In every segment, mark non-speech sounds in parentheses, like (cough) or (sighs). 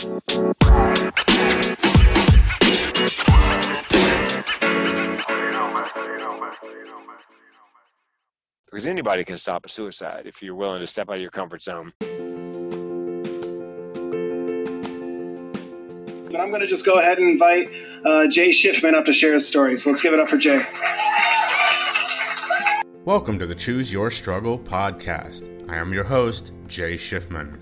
Because anybody can stop a suicide if you're willing to step out of your comfort zone. But I'm going to just go ahead and invite uh, Jay Schiffman up to share his story. So let's give it up for Jay. Welcome to the Choose Your Struggle podcast. I am your host, Jay Schiffman.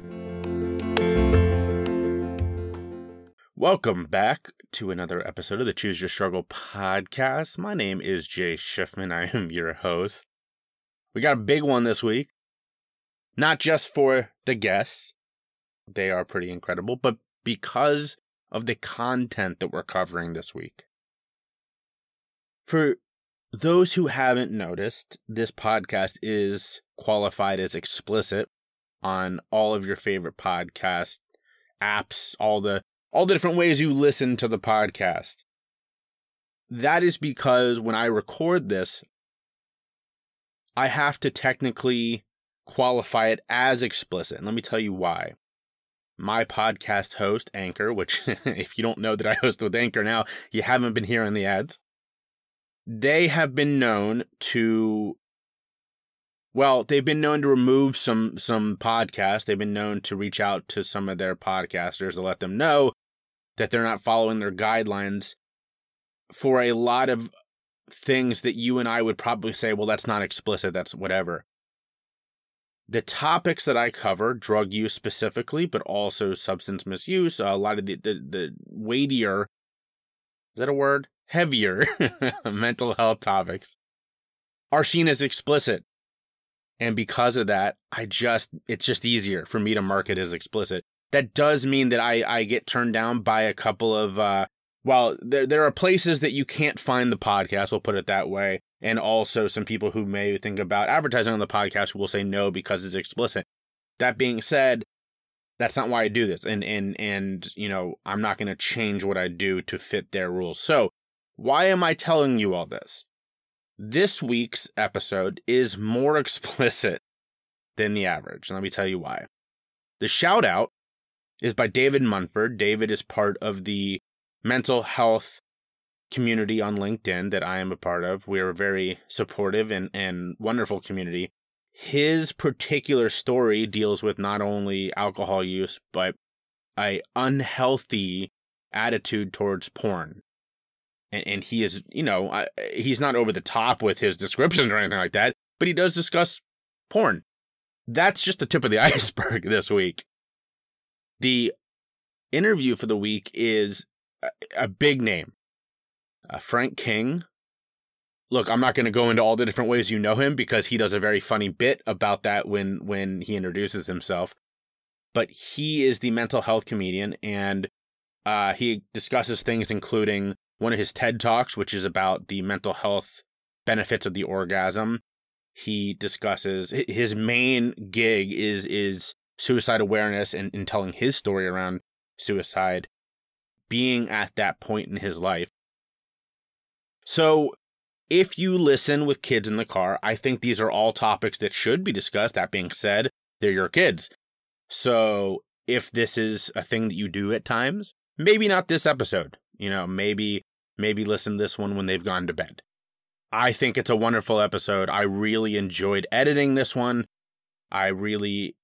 Welcome back to another episode of the Choose Your Struggle podcast. My name is Jay Schiffman. (laughs) I am your host. We got a big one this week. Not just for the guests, they are pretty incredible, but because of the content that we're covering this week. For those who haven't noticed, this podcast is qualified as explicit on all of your favorite podcast apps, all the all the different ways you listen to the podcast. That is because when I record this, I have to technically qualify it as explicit. And let me tell you why. My podcast host, Anchor, which (laughs) if you don't know that I host with Anchor now, you haven't been hearing the ads. They have been known to well, they've been known to remove some some podcasts. They've been known to reach out to some of their podcasters to let them know that they're not following their guidelines for a lot of things that you and I would probably say, well, that's not explicit, that's whatever. The topics that I cover, drug use specifically, but also substance misuse, a lot of the, the, the weightier, is that a word? Heavier (laughs) mental health topics are seen as explicit. And because of that, I just, it's just easier for me to mark it as explicit that does mean that I, I get turned down by a couple of uh well there there are places that you can't find the podcast, we'll put it that way. And also some people who may think about advertising on the podcast will say no because it's explicit. That being said, that's not why I do this. And and and you know, I'm not gonna change what I do to fit their rules. So why am I telling you all this? This week's episode is more (laughs) explicit than the average. And let me tell you why. The shout out is by David Munford. David is part of the mental health community on LinkedIn that I am a part of. We are a very supportive and, and wonderful community. His particular story deals with not only alcohol use, but a unhealthy attitude towards porn. And, and he is, you know, he's not over the top with his descriptions or anything like that, but he does discuss porn. That's just the tip of the (laughs) iceberg this week. The interview for the week is a, a big name. Uh, Frank King. Look, I'm not going to go into all the different ways you know him because he does a very funny bit about that when when he introduces himself. But he is the mental health comedian, and uh, he discusses things including one of his TED talks, which is about the mental health benefits of the orgasm. He discusses his main gig is is suicide awareness and, and telling his story around suicide, being at that point in his life. So, if you listen with kids in the car, I think these are all topics that should be discussed. That being said, they're your kids. So, if this is a thing that you do at times, maybe not this episode. You know, maybe maybe listen to this one when they've gone to bed. I think it's a wonderful episode. I really enjoyed editing this one. I really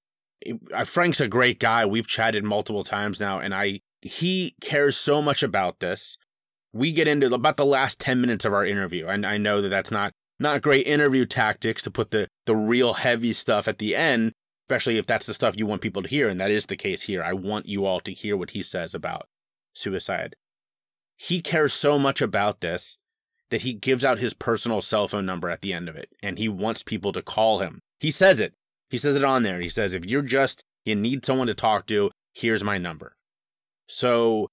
Frank's a great guy. We've chatted multiple times now, and I he cares so much about this. We get into about the last ten minutes of our interview, and I know that that's not not great interview tactics to put the the real heavy stuff at the end, especially if that's the stuff you want people to hear, and that is the case here. I want you all to hear what he says about suicide. He cares so much about this that he gives out his personal cell phone number at the end of it, and he wants people to call him. He says it. He says it on there. He says, if you're just, you need someone to talk to, here's my number. So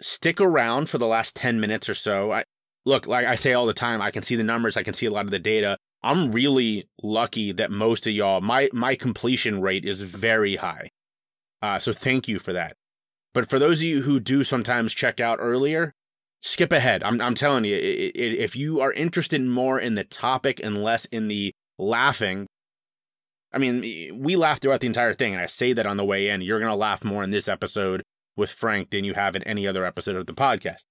stick around for the last 10 minutes or so. I, look, like I say all the time, I can see the numbers, I can see a lot of the data. I'm really lucky that most of y'all, my, my completion rate is very high. Uh, so thank you for that. But for those of you who do sometimes check out earlier, skip ahead. I'm, I'm telling you, it, it, if you are interested more in the topic and less in the laughing, I mean, we laughed throughout the entire thing, and I say that on the way in. You're going to laugh more in this episode with Frank than you have in any other episode of the podcast.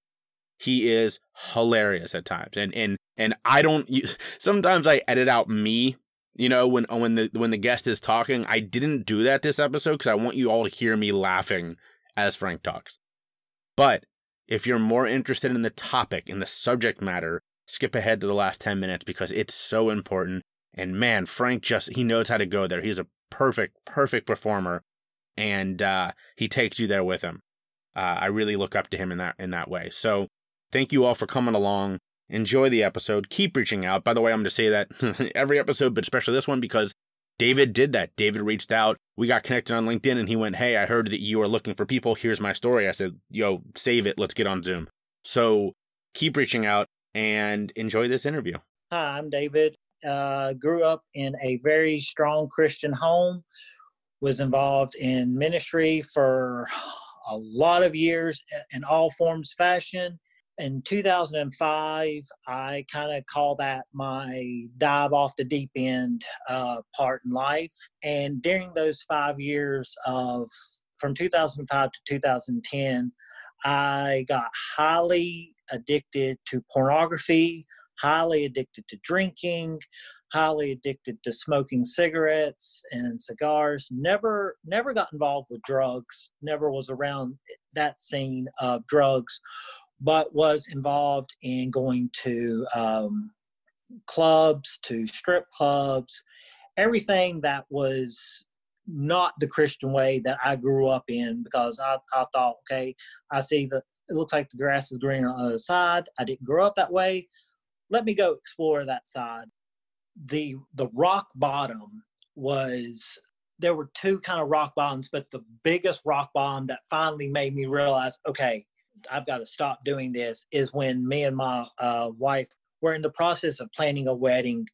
He is hilarious at times, and and and I don't. (laughs) Sometimes I edit out me, you know, when when the when the guest is talking. I didn't do that this episode because I want you all to hear me laughing as Frank talks. But if you're more interested in the topic, in the subject matter, skip ahead to the last 10 minutes because it's so important. And man, Frank just, he knows how to go there. He's a perfect, perfect performer. And uh, he takes you there with him. Uh, I really look up to him in that in that way. So thank you all for coming along. Enjoy the episode. Keep reaching out. By the way, I'm going to say that (laughs) every episode, but especially this one because David did that. David reached out. We got connected on LinkedIn and he went, Hey, I heard that you are looking for people. Here's my story. I said, Yo, save it. Let's get on Zoom. So keep reaching out and enjoy this interview. Hi, I'm David. Uh, grew up in a very strong Christian home, was involved in ministry for a lot of years in all forms, fashion in 2005, I kind of call that my dive off the deep end uh, part in life. And during those five years of from 2005 to 2010, I got highly addicted to pornography, highly addicted to drinking, highly addicted to smoking cigarettes and cigars. Never, never got involved with drugs. Never was around that scene of drugs but was involved in going to um, clubs, to strip clubs, everything that was not the Christian way that I grew up in because I, I thought, okay, I see that it looks like the grass is greener on the other side. I didn't grow up that way. Let me go explore that side. The the rock bottom was there were two kind of rock bottoms, but the biggest rock bottom that finally made me realize, okay, I've got to stop doing this is when me and my uh, wife were in the process of planning a wedding,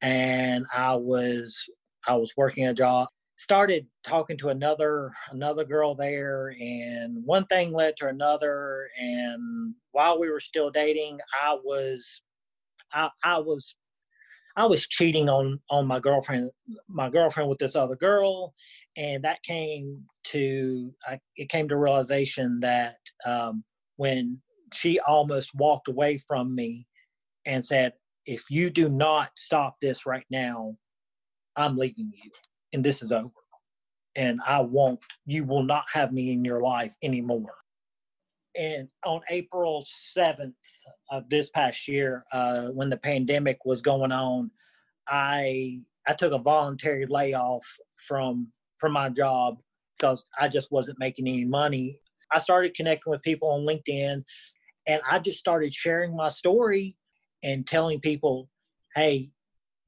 and I was I was working a job. Started talking to another another girl there, and one thing led to another. And while we were still dating, I was I, I was I was cheating on on my girlfriend my girlfriend with this other girl, and that came to I, it came to realization that um, when she almost walked away from me and said if you do not stop this right now i'm leaving you and this is over and i won't you will not have me in your life anymore. And on april 7th of this past year uh, when the pandemic was going on i i took a voluntary layoff from from my job because I just wasn't making any money. I started connecting with people on LinkedIn and I just started sharing my story and telling people, hey,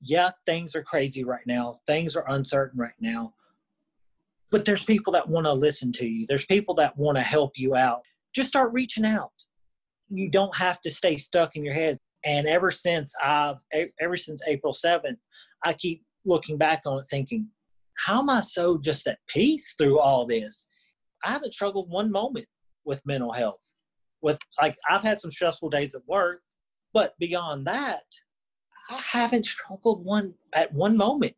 yeah, things are crazy right now. Things are uncertain right now. But there's people that want to listen to you. There's people that want to help you out. Just start reaching out. You don't have to stay stuck in your head. And ever since I've ever since April 7th, I keep looking back on it thinking, how am I so just at peace through all this? I haven't struggled one moment with mental health. With like I've had some stressful days at work, but beyond that, I haven't struggled one at one moment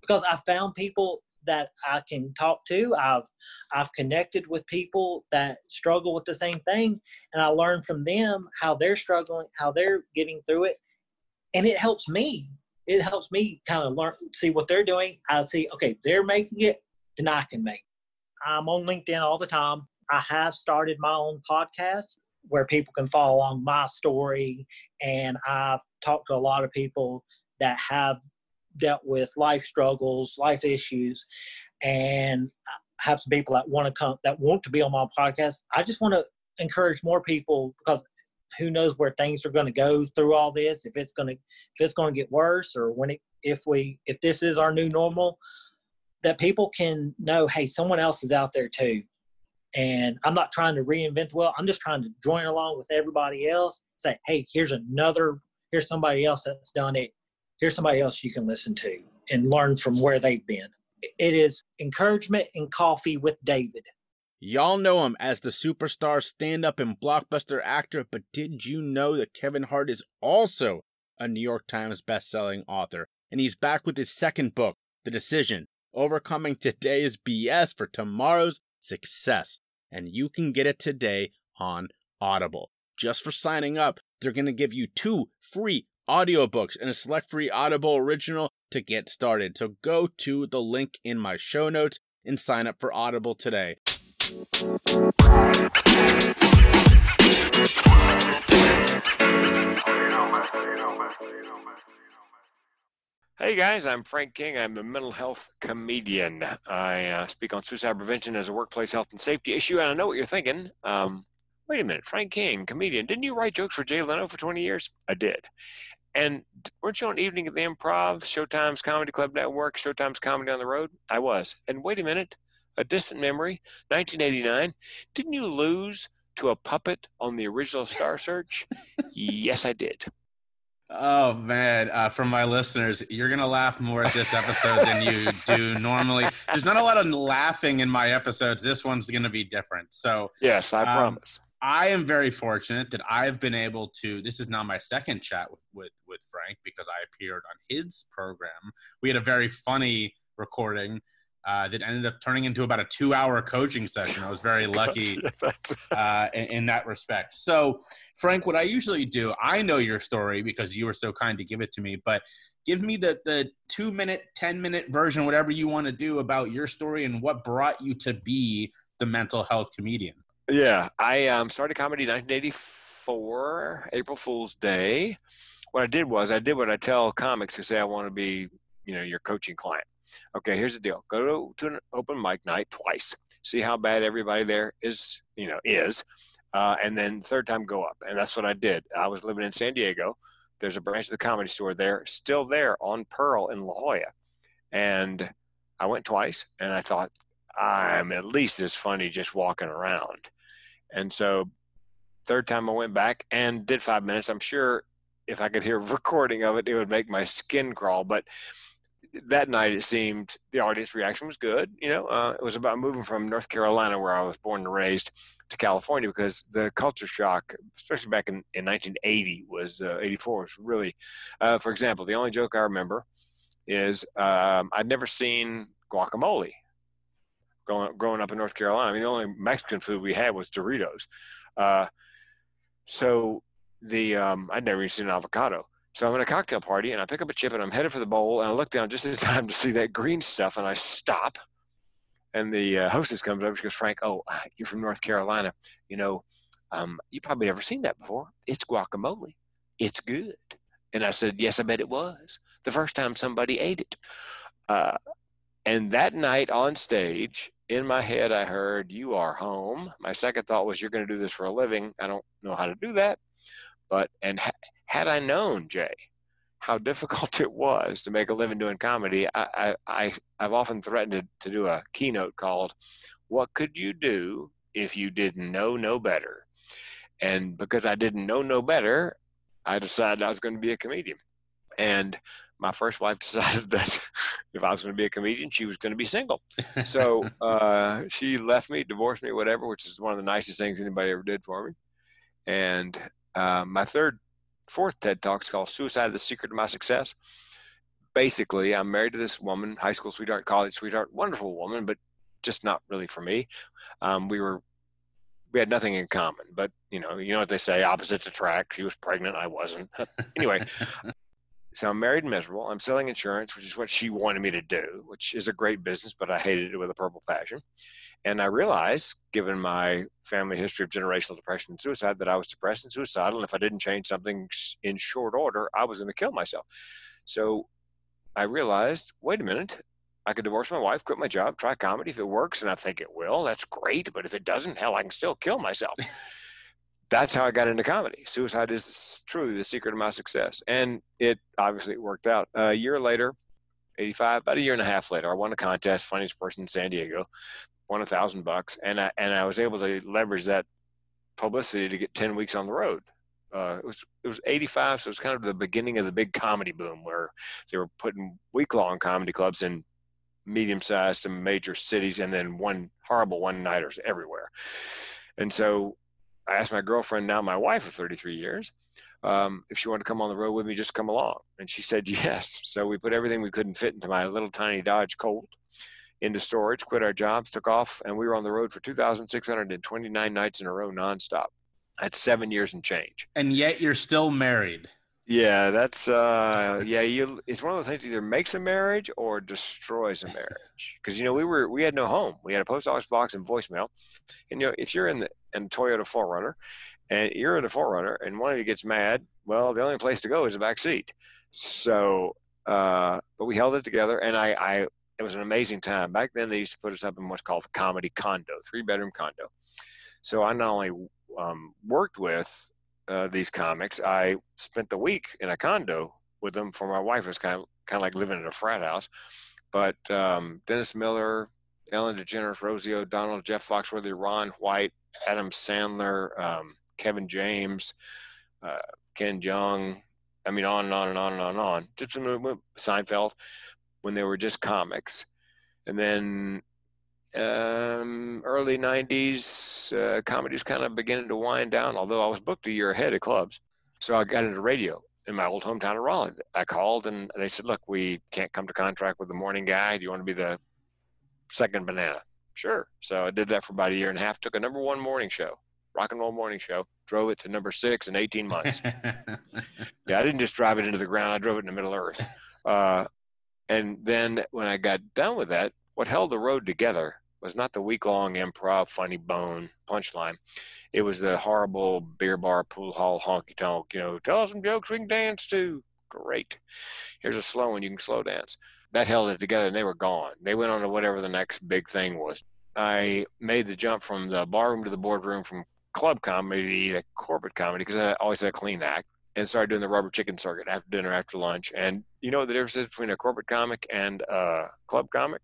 because I found people that I can talk to. I've I've connected with people that struggle with the same thing, and I learn from them how they're struggling, how they're getting through it, and it helps me it helps me kind of learn, see what they're doing. I see, okay, they're making it, then I can make. I'm on LinkedIn all the time. I have started my own podcast where people can follow along my story, and I've talked to a lot of people that have dealt with life struggles, life issues, and I have some people that want to come that want to be on my podcast. I just want to encourage more people because who knows where things are going to go through all this if it's going to if it's going to get worse or when it if we if this is our new normal that people can know hey someone else is out there too. And i'm not trying to reinvent the wheel i'm just trying to join along with everybody else say hey here's another here's somebody else that's done it. Here's somebody else you can listen to and learn from where they've been. It is encouragement and coffee with david Y'all know him as the superstar stand up and blockbuster actor, but did you know that Kevin Hart is also a New York Times best-selling author? And he's back with his second book, The Decision Overcoming Today's BS for Tomorrow's Success. and you can get it today on Audible. Just for signing up, they're going to give you two free audiobooks and a select free Audible original to get started. So go to the link in my show notes and sign up for Audible today. Hey guys, I'm Frank King. I'm the mental health comedian. I uh, speak on suicide prevention as a workplace health and safety issue, and I know what you're thinking. Um, wait a minute, Frank King, comedian, didn't you write jokes for Jay Leno for 20 years? I did. And weren't you on Evening at the Improv, Showtime's Comedy Club Network, Showtime's Comedy on the Road? I was. And wait a minute, a distant memory, 1989. Didn't you lose to a puppet on the original Star Search? yes, I did. Oh man, uh, for my listeners, you're gonna laugh more at this episode than you (laughs) do normally. There's not a lot of laughing in my episodes. This one's gonna be different. So yes, I um, promise. I am very fortunate that I've been able to. This is now my second chat with, with with Frank because I appeared on his program. We had a very funny recording uh, that ended up turning into about a two-hour coaching session. I was very (laughs) lucky (laughs) uh, in, in, that respect. So, Frank, what I usually do, I know your story because you were so kind to give it to me, but give me the the two-minute, ten-minute version, whatever you want to do about your story and what brought you to be the mental health comedian. Yeah, I um, started comedy in 1984, April Fool's Day. What I did was I did what I tell comics who say I want to be, you know, your coaching client. Okay, here's the deal. Go to, an open mic night twice. See how bad everybody there is, you know, is. Uh, and then third time go up. And that's what I did. I was living in San Diego. There's a branch of the comedy store there, still there on Pearl in La Jolla. And I went twice and I thought, I'm at least as funny just walking around. And so third time I went back and did five minutes. I'm sure if I could hear a (laughs) recording of it, it would make my skin crawl. But that night it seemed the audience reaction was good. You know, uh, it was about moving from North Carolina, where I was born and raised, to California because the culture shock, especially back in, in 1980, was uh, 84 was really, uh, for example, the only joke I remember is um, I'd never seen guacamole growing, growing up in North Carolina. I mean, the only Mexican food we had was Doritos. Uh, so the um, I'd never even seen an avocado. So I'm at a cocktail party and I pick up a chip and I'm headed for the bowl and I look down just in (laughs) time to see that green stuff and I stop. And the uh, hostess comes over. She goes, Frank, oh, (sighs) you're from North Carolina. You know, um, you probably never seen that before. It's guacamole. It's good. And I said, yes, I bet it was. The first time somebody ate it. Uh, and that night on stage, in my head, I heard, You are home. My second thought was, You're going to do this for a living. I don't know how to do that. But, and ha- had I known, Jay, how difficult (laughs) it was to make a living doing comedy, I, I, I've often threatened to, to do a keynote called, What Could You Do If You Didn't Know No Better? And because I didn't know no better, I decided I was going to be a comedian. And my first wife (laughs) decided that (laughs) if I was going to be a comedian, she was going to be single. So uh, she left me, divorced me, whatever, which is one of the nicest things anybody ever did for me. And uh, my third, fourth TED talk is called Suicide, the Secret of My Success. Basically, I'm married to this woman, high school sweetheart, college sweetheart, wonderful woman, but just not really for me. Um, we were, we had nothing in common, but you know, you know what they say, opposites attract. She was pregnant, I wasn't. (laughs) anyway, so I'm married and miserable. I'm selling insurance, which is what she wanted me to do, which is a great business, but I hated it with a purple passion. And I realized, given my family history of generational depression and suicide, that I was depressed and suicidal. And if I didn't change something in short order, I was going to kill myself. So I realized, wait a minute, I could divorce my wife, quit my job, try comedy. If it works, and I think it will, that's great. But if it doesn't, hell, I can still kill myself. (laughs) that's how I got into comedy. Suicide is truly the secret of my success. And it obviously worked out. a year later, 85, about a year and a half later, I won a contest, funniest person in San Diego won a thousand bucks, and I, and I was able to leverage that publicity to get ten weeks on the road. Uh, it was it was 85, so it was kind of the beginning of the big comedy boom where they were putting week long comedy clubs in medium sized to major cities, and then one horrible one nighters everywhere. And so I asked my girlfriend, now my wife of 33 years, um, if she wanted to come on the road with me, just come along. And she said (laughs) yes. So we put everything we couldn't fit into my little tiny Dodge Colt into storage, quit our jobs, took off, and we were on the road for 2,629 nights in a row nonstop. That's seven years and change. And yet you're still married. Yeah, that's uh, yeah. You, it's one of those things either makes a marriage or destroys a marriage. Because you know we were we had no home. We had a post office box and voicemail. And you know if you're in the in Toyota 4Runner, and you're in the 4Runner, and one of you gets mad, well, the only place to go is the back seat. So, uh, but we held it together, and I, I it was an amazing time. Back then, they used to put us up in what's called the comedy condo, three bedroom condo. So I not only um, worked with uh, these comics, I spent the week in a condo with them for my wife. It was kind of kind of like living in a frat house. But um, Dennis Miller, Ellen DeGeneres, Rosie O'Donnell, Jeff Foxworthy, Ron White, Adam Sandler, um, Kevin James, uh, Ken Jeong. I mean, on and on and on and on and on. Just Seinfeld when they were just comics, and then um, early 90s, uh, comedy was kind of beginning to wind down, although I was booked a year ahead of clubs. So I got into radio in my old hometown of Raleigh. I called and they said, Look, we can't come to contract with the morning guy. Do you want to be the second banana? Sure. So I did that for about a year and a half, took a number one morning show, rock and roll morning show, drove it to number six in 18 months. (laughs) yeah, I didn't just drive it into the ground, I drove it in the middle earth. Uh, and then when I got done with that, what held the road together was not the week long improv funny bone punchline. It was the horrible beer bar pool hall honky tonk, you know, tell us some jokes we can dance to. Great. Here's a slow one you can slow dance. That held it together and they were gone. They went on to whatever the next big thing was. I made the jump from the barroom to the boardroom from club comedy to corporate comedy because I always had a clean act and started doing the rubber chicken circuit after dinner, after lunch. And you know the difference is between a corporate comic and a club comic?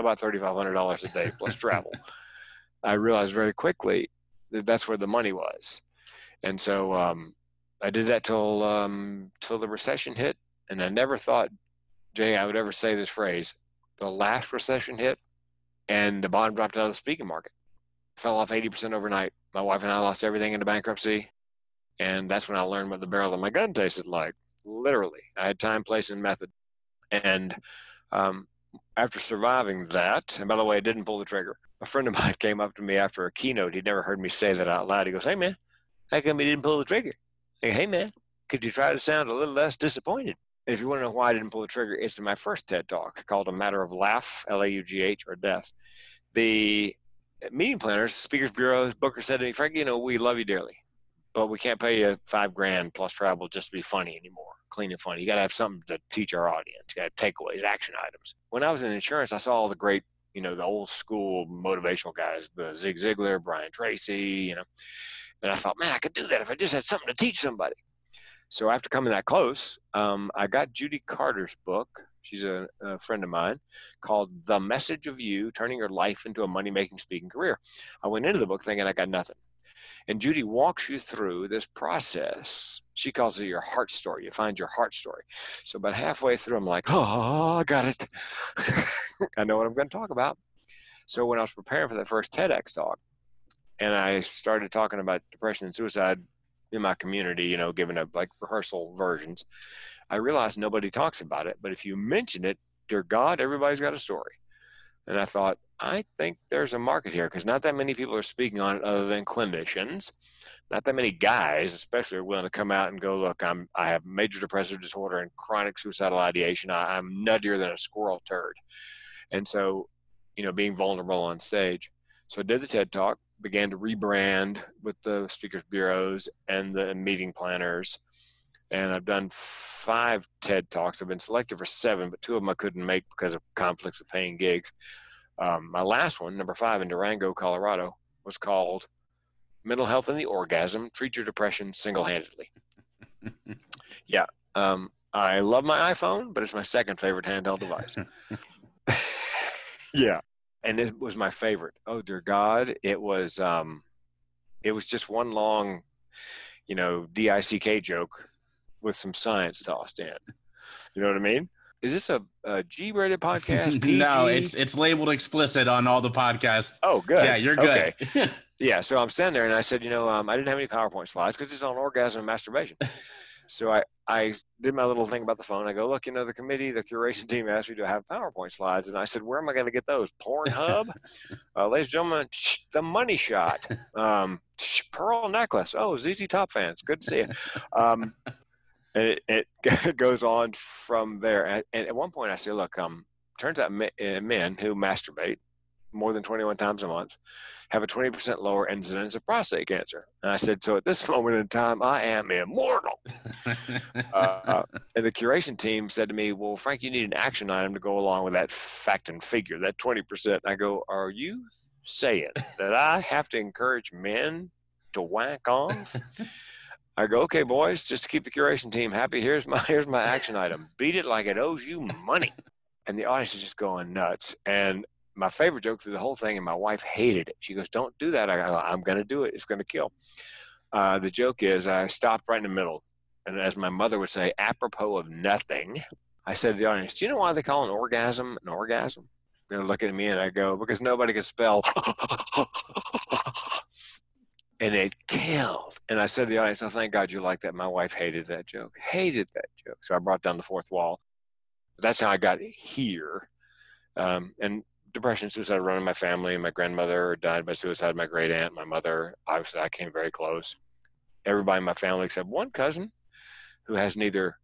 about $3,500 a day plus travel. (laughs) I realized very quickly that that's where the money was. And so um, I did that till um, till the recession hit, and I never thought, Jay, I would ever say this phrase. The last recession hit, and the bond dropped out of the speaking market, fell off 80% overnight. My wife and I lost everything into bankruptcy, and that's when I learned what the barrel of my gun tasted like. Literally, I had time, place, and method, and um, after surviving that, and by the way, I didn't pull the trigger. A friend of mine (laughs) came up to me after a keynote. He'd never heard me say that out loud. He goes, Hey, man, how come you didn't pull the trigger? Hey, hey, man, could you try to sound a little less disappointed? And if you want to know why I didn't pull the trigger, it's in my first TED talk called A Matter of Laugh, L A U G H, or Death. The meeting planners, speakers bureaus, Booker said to me, Frank, you know, we love you dearly, but we can't pay you five grand plus travel just to be funny anymore clean and funny. You got to have something to teach our audience. You got to takeaways, action items. When I was in insurance, I saw all the great, you know, the old school motivational guys, Zig Ziglar, Brian Tracy, you know, and I thought, man, I could do that if I just had something to teach somebody. So after coming that close, um, I got Judy Carter's book. She's a, a, friend of mine called The Message of You Turning Your Life into a Money Making Speaking Career. I went into the book thinking I got nothing. And Judy walks you through this process. She calls it your heart story. You find your heart story. So about halfway through, I'm like, oh, I got it. (laughs) I know what I'm going to talk about. So when I was preparing for that first TEDx talk, and I started talking about depression and suicide in my community, you know, giving up like rehearsal versions, I realized nobody talks about it. But if you mention it, dear God, everybody's got a story. And I thought, I think there's a market here because not that many people are speaking on it other than clinicians. Not that many guys, especially, are willing to come out and go, look, I'm I have major depressive disorder and chronic suicidal ideation. I, I'm nuttier than a squirrel turd. And so, you know, being vulnerable on stage. So I did the TED Talk, began to rebrand with the speakers bureaus and the meeting planners. And I've done five TED Talks. I've been selected for seven, but two of them I couldn't make because of conflicts with paying gigs. Um, my last one, number five in Durango, Colorado, was called Mental Health and the Orgasm Treat Your Depression Single Handedly. (laughs) yeah. Um, I love my iPhone, but it's my second favorite handheld device. (laughs) (laughs) yeah. And it was my favorite. Oh, dear God. It was, um, it was just one long, you know, DICK joke with some science tossed in. You know what I mean? is this a, a G-rated podcast? (laughs) no, it's it's labeled explicit on all the podcasts. Oh, good. Yeah, you're good. Okay. (laughs) yeah, so I'm standing there and I said, you know, um, I didn't have any PowerPoint slides because it's on orgasm and masturbation. So I, I did my little thing about the phone. I go, look, you know, the committee, the curation team asked me to have PowerPoint slides. And I said, where am I going to get those? Pornhub? (laughs) uh, ladies and gentlemen, the money shot. Um, pearl necklace. Oh, ZZ Top fans. Good to see you. Um, and it, it (laughs) goes on from there. And, and, at one point I say, look, um, turns out men, uh, men who masturbate more than 21 times a month have a 20% lower incidence of prostate cancer. And I said, so at this (laughs) moment in time, I am immortal. (laughs) uh, and the curation team said to me, well, Frank, you need an action item to go along with that fact and figure, that 20%. I go, are you saying that I have to encourage men to whack off? I go, okay, boys, just to keep the curation team happy, here's my (laughs) here's my action item. Beat it like it owes you money. And the audience is just going nuts. And my favorite joke through the whole thing, and my wife hated it. She goes, "Don't do that." I "I'm going to do it. It's going to kill." Uh, the joke is, I stopped right in the middle, and as my mother would say, apropos of nothing, I said to the audience, "Do you know why they call an orgasm an orgasm?" They're looking at me, and I go, "Because nobody can spell." (laughs) and it killed. And I said to the audience, "Oh, thank God you like that." My wife hated that joke, hated that joke. So I brought down the fourth wall. That's how I got here. Um, and depression, suicide run in my family. My grandmother died by suicide. My great aunt, my mother, obviously, I came very close. Everybody in my family except one cousin who has neither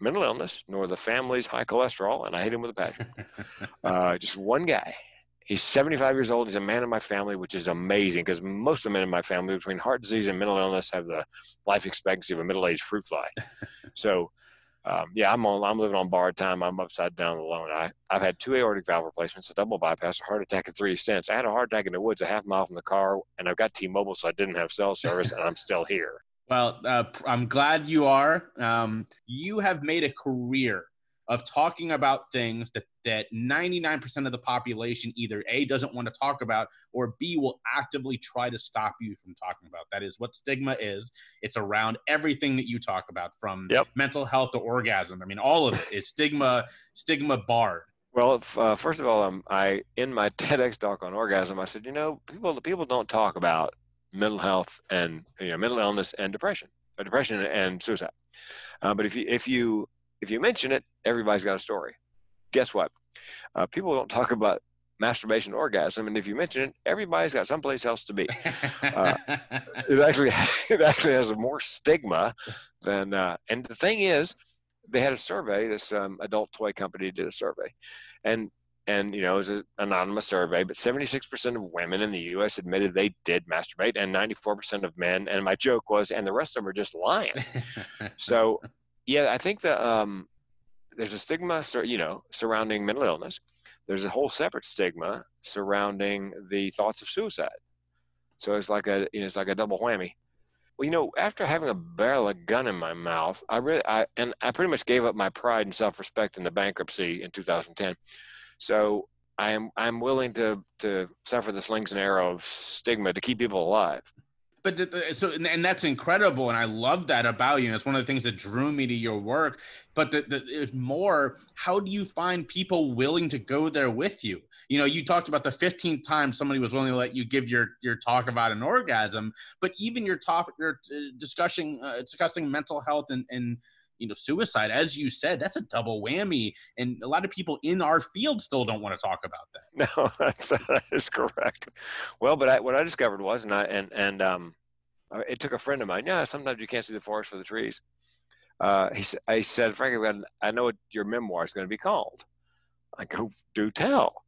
mental illness nor the family's high cholesterol, and I hate him with a (laughs) passion. uh, just one guy. He's 75 years old. He's a man in my family, which is amazing because most of the men in my family, between heart disease and mental illness, have the life expectancy of a middle-aged fruit fly. (laughs) so um, yeah, I'm on. I'm living on borrowed time. I'm upside down alone. I I've had two aortic valve replacements, a double bypass, a heart attack, and three stents. I had a heart attack in the woods, a half mile from the car, and I've got T-Mobile, so I didn't have cell service, and I'm still here. Well, uh, I'm glad you are. Um, you have made a career of talking about things that that 99% of the population either a doesn't want to talk about or b will actively try to stop you from talking about that is what stigma is it's around everything that you talk about from yep. mental health to orgasm i mean all of it is stigma stigma barred well, uh, first of all, um, I in my (laughs) TEDx talk on orgasm, I said, you know, people people don't talk about mental health and you know mental illness and depression, or depression and suicide. Uh, but if you if you if you mention it, everybody's got a story. Guess what? Uh, people don't talk about masturbation orgasm, and if you mention it, everybody's got someplace else to be. (laughs) Uh, it actually (laughs) it actually has a more stigma than. Uh, and the thing is, they had a survey. This um, adult toy company did a survey, and and you know it was an anonymous survey, but 76% of women in the U.S. admitted they did masturbate, and 94% of men. And my joke was, and the rest of them are just lying. (laughs) so yeah, I think that um, there's a stigma, you know, surrounding mental illness. There's a whole separate stigma surrounding the thoughts of suicide. So it's like a, you know, it's like a double whammy. Well, you know, after having a barrel of gun in my mouth, I really, I, and I pretty much gave up my pride and self-respect in the bankruptcy in 2010. So I am, I'm willing to, to suffer the slings and arrows of stigma to keep people alive but the, the, so and, and, that's incredible and i love that about you and it's one of the things that drew me to your work. But the, the, it's more how do you find people willing to go there with you? You know you talked about the 15th time somebody was willing to let you give your your talk about an orgasm but even your topic your uh, discussing uh, discussing mental health and and you know suicide as you said that's a double whammy and a lot of people in our field still don't want to talk about that. (laughs) No that's, that is correct. Well but I, what i discovered was and i and and um uh, it took a friend of mine yeah sometimes you can't see the forest for the trees. Uh he, I said frankly i know what your memoir is going to be called. I go do tell.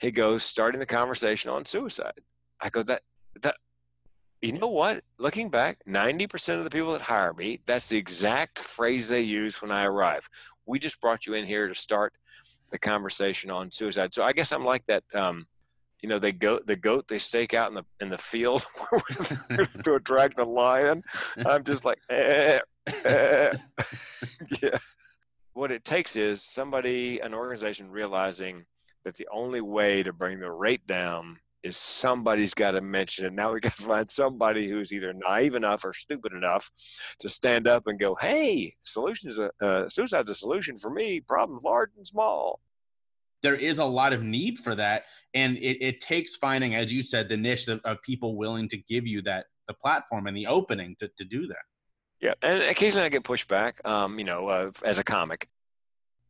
He goes starting the conversation on suicide. I go that that you know what? Looking back, 90% of the people that hire me, that's the exact phrase they use when I arrive. We just brought you in here to start the conversation on suicide. So I guess I'm like that. Um, you know, they go the goat they stake out in the in the field (laughs) to (laughs) attract the lion. I'm just like, eh, eh. (laughs) yeah. What it takes is somebody, an organization, realizing that the only way to bring the rate down is somebody's got to mention it. Now we got to (laughs) find somebody who's either naive enough or stupid enough to stand up and go, "Hey, solution is a uh, suicide's a solution for me. Problems large and small." There is a lot of need for that, and it, it takes finding, as you said, the niche of, of people willing to give you that the platform and the opening to, to do that. Yeah, and occasionally I get pushback. Um, you know, uh, as a comic,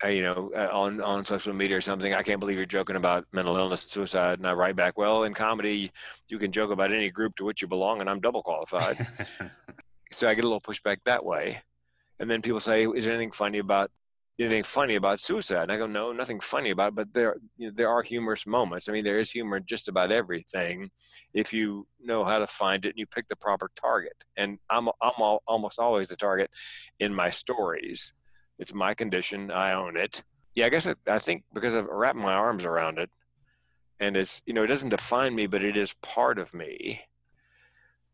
you know, uh, on on social media or something. I can't believe you're joking about mental illness and suicide. And I write back, well, in comedy, you can joke about any group to which you belong, and I'm double qualified. (laughs) so I get a little pushback that way. And then people say, "Is there anything funny about anything funny about suicide?" And I go, "No, nothing funny about it, but there you know, there are humorous moments. I mean, there is humor in just about everything if you know how to find it and you pick the proper target. And I'm I'm all, almost always the target in my stories. It's my condition. I own it. Yeah, I guess I, I think because I've wrapped my arms around it, and it's you know it doesn't define me, but it is part of me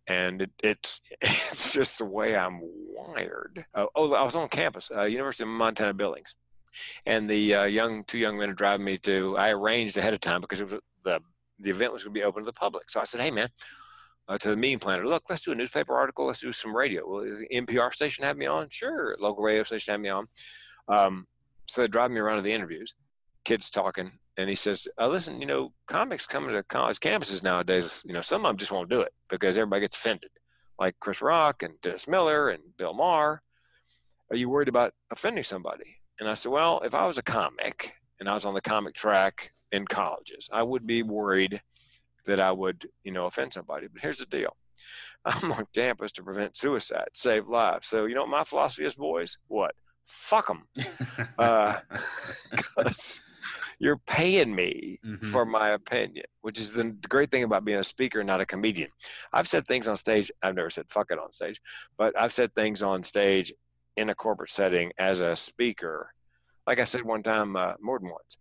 and it, it (laughs) it's just the way I'm wired. Uh, oh, I was on campus, uh, University of Montana Billings, and the uh, young two young men are driving me to. I arranged ahead of time because it was the the event was going to be open to the public. So I said, "Hey, man." Uh, to the meeting planner, look, let's do a newspaper article. Let's do some radio. Will the NPR station have me on? Sure. Local radio station have me on. Um, so they drive me around to the interviews, kids talking, and he says, uh, "Listen, you know, comics coming to college campuses nowadays. You know, some of them just won't do it because everybody gets offended, like Chris Rock and Dennis Miller and Bill Maher. Are you worried about offending somebody?" And I said, "Well, if I was a comic and I was on the comic track in colleges, I would be worried that I would, you know, offend somebody. But here's the deal." (laughs) I'm on campus to prevent suicide, save lives. So, you know what my philosophy is, boys? What? Fuck them. (laughs) uh, (laughs) you're paying me mm-hmm. for my opinion, which is the great thing about being a speaker, not a comedian. I've said things on stage. I've never said fuck it on stage, but I've said things on stage in a corporate setting as a speaker. Like I said one time, uh, more than once,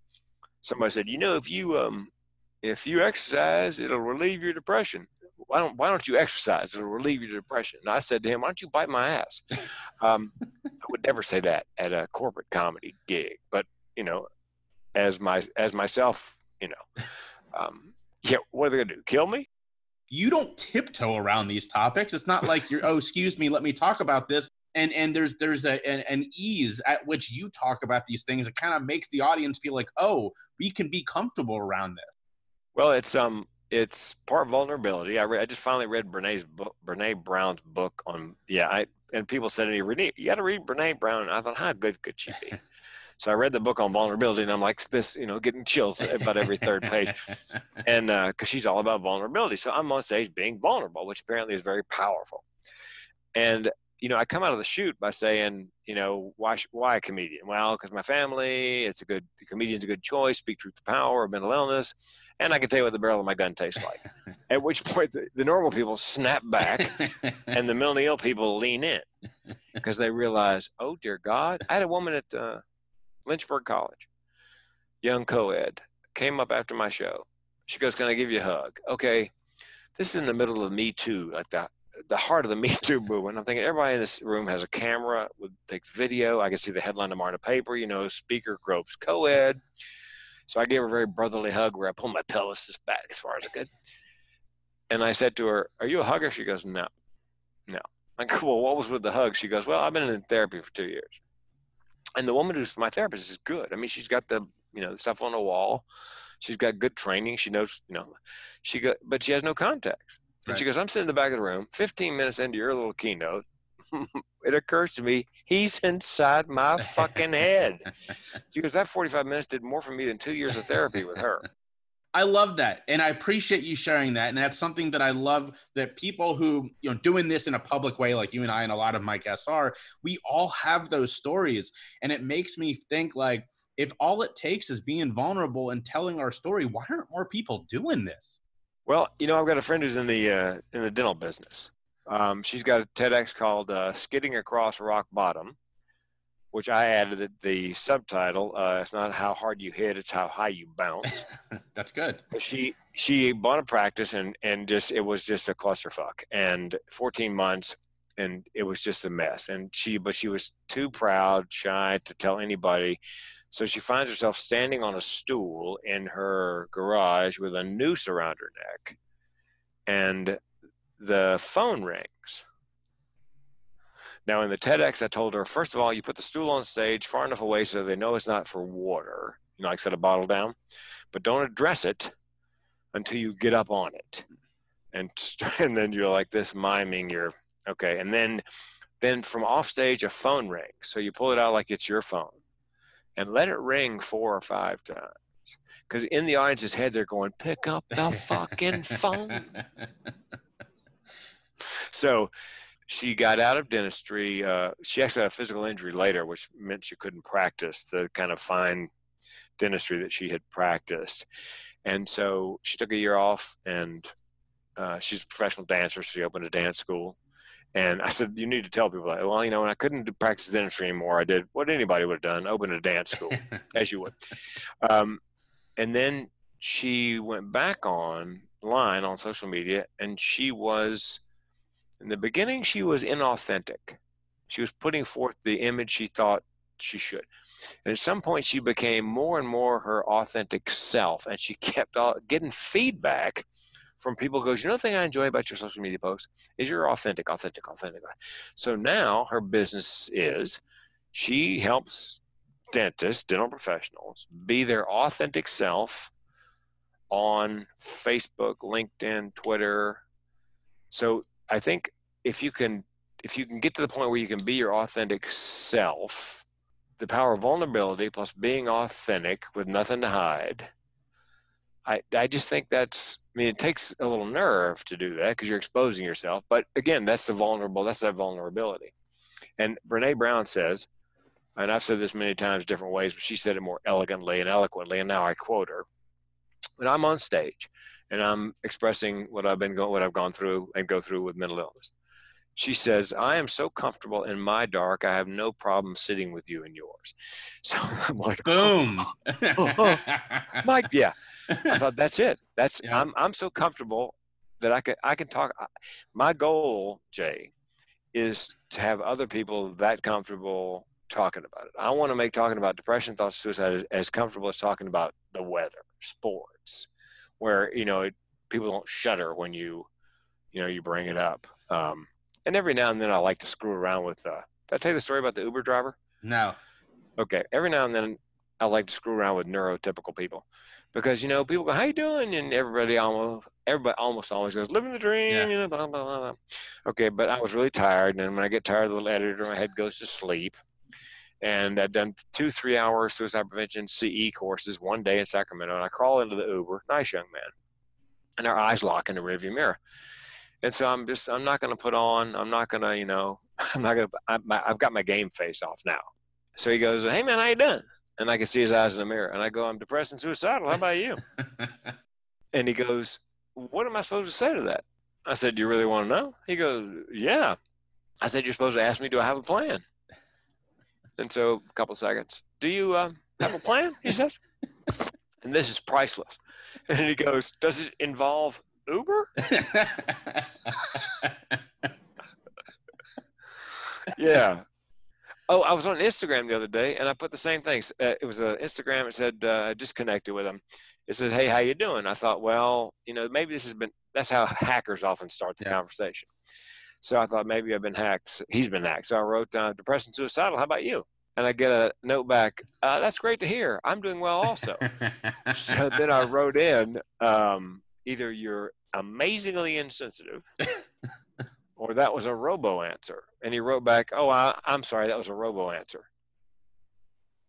somebody said, you know, if you, um, if you exercise, it'll relieve your depression. Why don't, why don't you exercise? It'll relieve your depression. And I said to him, why don't you bite my ass? (laughs) Um, I would never say that at a corporate comedy gig, but you know, as my as myself, you know. Um, yeah, what are they gonna do? Kill me? You don't tiptoe around these topics. It's not like you're, oh, excuse me, let me talk about this. And and there's there's a, an, an ease at which you talk about these things. It kind of makes the audience feel like, oh, we can be comfortable around this. Well, it's um it's part vulnerability. I, I just finally read Brene's book, Brene Brown's book on yeah. I and people said to me, Renee, you got to read Brene Brown. And I thought, how good could she be? So I read the book on vulnerability, and I'm like this, you know, getting chills about every third page, (laughs) and because uh, she's all about vulnerability. So I'm on stage being vulnerable, which apparently is very powerful. And you know, I come out of the shoot by saying, you know, why why a comedian? Well, because my family, it's a good comedian's a good choice. Speak truth to power, mental illness, and I can tell you what the barrel of my gun tastes like. (laughs) At which point, the, the normal people snap back, (laughs) and the mentally ill people lean in because they realize, oh dear God, I had a woman at uh, Lynchburg College, young co-ed, came up after my show. She goes, "Can I give you a hug?" Okay, this is in the middle of Me Too, like the the heart of the (laughs) Me Too movement. I'm thinking everybody in this room has a camera with take video. I can see the headline tomorrow in the paper. You know, speaker gropes co-ed. So I gave her a very brotherly hug where I pulled my pelvis back as far as I could. And I said to her, Are you a hugger? She goes, No. No. I go, Well, what was with the hug? She goes, Well, I've been in therapy for two years and the woman who's my therapist is good. I mean, she's got the you know the stuff on the wall. She's got good training. She knows you know, she got but she has no context. And right. she goes, I'm sitting in the back of the room. 15 minutes into your little keynote, (laughs) it occurs to me he's inside my fucking head. (laughs) She goes, that 45 minutes did more for me than two years of therapy with her. (laughs) I love that. And I appreciate you sharing that. And that's something that I love that people who, you know, doing this in a public way, like you and I and a lot of my guests are, we all have those stories. And it makes me think like, if all it takes is being vulnerable and telling our story, why aren't more people doing this? Well, you know, I've got a friend who's in the uh, in the dental business. Um, she's got a TEDx called uh, "Skidding Across Rock Bottom," which I added the, the subtitle. Uh, it's not how hard you hit; it's how high you bounce. (laughs) That's good. She she bought a practice and and just it was just a clusterfuck. And 14 months, and it was just a mess. And she but she was too proud, shy to tell anybody. So she finds herself standing on a stool in her garage with a noose around her neck, and the phone rings now, in the TEDx, I told her, first of all, you put the stool on stage far enough away so they know it's not for water. You know, like set a bottle down, but don't address it until you get up on it. And, (laughs) and then you're like this miming your, okay. And then Then from off stage, a phone rings. So you pull it out like it's your phone and let it ring four or five times. Because in the audience's head, they're going, pick up the fucking phone. (laughs) So she got out of dentistry. Uh, she actually had a physical injury later, which meant she couldn't practice the kind of fine dentistry that she had practiced. And so she took a year off and uh, she's a professional dancer. So she opened a dance school. And I said, you need to tell people that. Well, you know, when I couldn't practice dentistry anymore, I did what anybody would have done: open a dance school, (laughs) as you would. Um, and then she went back online on social media, and she was, in the beginning, she was inauthentic. She was putting forth the image she thought she should. And at some point, she became more and more her authentic self, and she kept getting feedback from people goes, you know the thing I enjoy about your social media posts is you're authentic, authentic, authentic. So now her business is she helps dentists, dental professionals be their authentic self on Facebook, LinkedIn, Twitter. So I think if you can if you can get to the point where you can be your authentic self, the power of vulnerability plus being authentic with nothing to hide I, I just think that's I mean it takes a little nerve to do that because you're exposing yourself. But again, that's the vulnerable that's that vulnerability. And Brene Brown says, and I've said this many times different ways, but she said it more elegantly and eloquently, and now I quote her. When I'm on stage and I'm expressing what I've been going what I've gone through and go through with mental illness, she says, I am so comfortable in my dark, I have no problem sitting with you in yours. (laughs) So I'm like, boom. Oh, (laughs) oh, Mike, yeah. I thought that's it. That's yeah. I'm I'm so comfortable that I can I can talk. My goal, Jay, is to have other people that comfortable talking about it. I want to make talking about depression, thoughts, suicide as, as comfortable as talking about the weather, sports, where you know people don't shudder when you you know you bring it up. Um, and every now and then I like to screw around with. Uh, did I tell you the story about the Uber driver? No. Okay. Every now and then I like to screw around with neurotypical people because you know people go, "How you doing?" and everybody almost everybody almost always goes, "Living the dream," yeah. you know, blah, blah blah blah. Okay, but I was really tired, and when I get tired, the little editor, my head goes to sleep. And I'd done two three hour suicide prevention CE courses one day in Sacramento, and I crawl into the Uber, nice young man, and our eyes lock in the rearview mirror. And so I'm just I'm not going to put on I'm not going to you know (laughs) I'm not going to I've got my game face off now. So he goes, "Hey man, how you doing?" And I can see his eyes in the mirror. And I go, I'm depressed and suicidal. How about you? (laughs) and he goes, What am I supposed to say to that? I said, You really want to know? He goes, Yeah. I said, You're supposed to ask me, Do I have a plan? And so a couple seconds, Do you uh, have a plan? He says. and this is priceless. And he goes, Does it involve Uber? (laughs) yeah. Oh, I was on Instagram the other day, and I put the same thing. Uh, it was an Instagram. It said uh, disconnected with him. It said, "Hey, how you doing?" I thought, well, you know, maybe this has been. That's how hackers often start the yeah. conversation. So I thought maybe I've been hacked. He's been hacked. So I wrote, uh, "Depression, suicidal. How about you?" And I get a note back. Uh, That's great to hear. I'm doing well also. so (laughs) then I wrote in, um, either you're amazingly insensitive (laughs) or that was a robo answer. And he wrote back, oh, I, am sorry, that was a robo answer.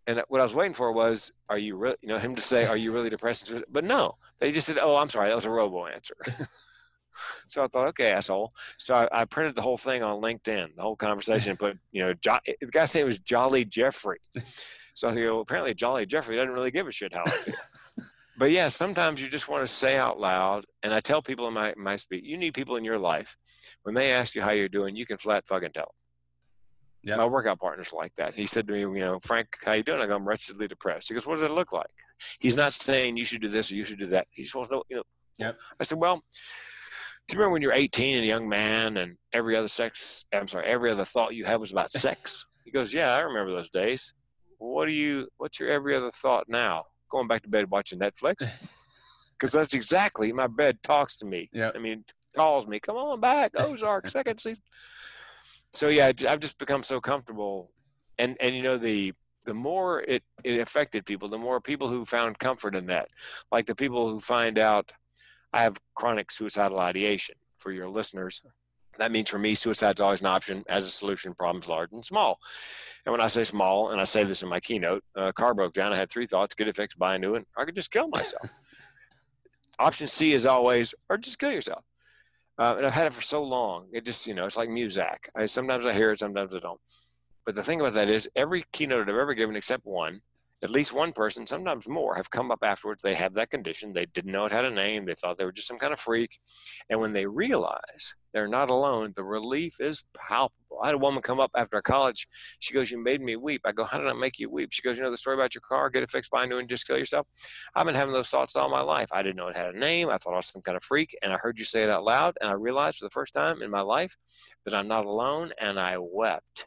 And what I was waiting for was, are you really, you know, him to say, are you really depressed? But no, they just said, oh, I'm sorry, that was a robo answer. (laughs) so I thought, okay, asshole. So I, I, printed the whole thing on LinkedIn, the whole conversation, put, you know, jo- the guy's name was Jolly Jeffrey. So I go, apparently Jolly Jeffrey doesn't really give a shit how I feel. But yeah, sometimes you just want to say out loud, and I tell people in my, my speech, you need people in your life when they ask you how you're doing, you can flat fucking tell them. Yep. My workout partner's like that. He said to me, you know, Frank, how you doing? I go, I'm wretchedly depressed. He goes, what does it look like? He's not saying you should do this or you should do that. He just wants to know, you know. Yep. I said, well, do you remember when you're 18 and a young man and every other sex, I'm sorry, every other thought you had was about sex? He goes, yeah, I remember those days. What do you, what's your every other thought now? Going back to bed watching Netflix? (laughs) Because that's exactly, my bed talks to me. Yeah. I mean, calls me, come on back, Ozark, second season. So yeah, I've just become so comfortable, and and you know the the more it it affected people, the more people who found comfort in that, like the people who find out I have chronic suicidal ideation. For your listeners, That means for me, suicide's always an option as a solution. Problems large and small. And when I say small, and I say this in my keynote, uh, car broke down. I had three thoughts: get it fixed, buy a new one. I could just kill myself. (laughs) option C is always, or just kill yourself. Uh, and I've had it for so long. It just, you know, it's like Muzak. I, sometimes I hear it, sometimes I don't. But the thing about that is, every keynote I've ever given, except one, at least one person, sometimes more, have come up afterwards. They have that condition. They didn't know it had a name. They thought they were just some kind of freak. And when they realize they're not alone, the relief is palpable. I had a woman come up after college. She goes, You made me weep. I go, How did I make you weep? She goes, You know the story about your car? Get it fixed, buy a new and just kill yourself? I've been having those thoughts all my life. I didn't know it had a name. I thought I was some kind of freak. And I heard you say it out loud. And I realized for the first time in my life that I'm not alone. And I wept.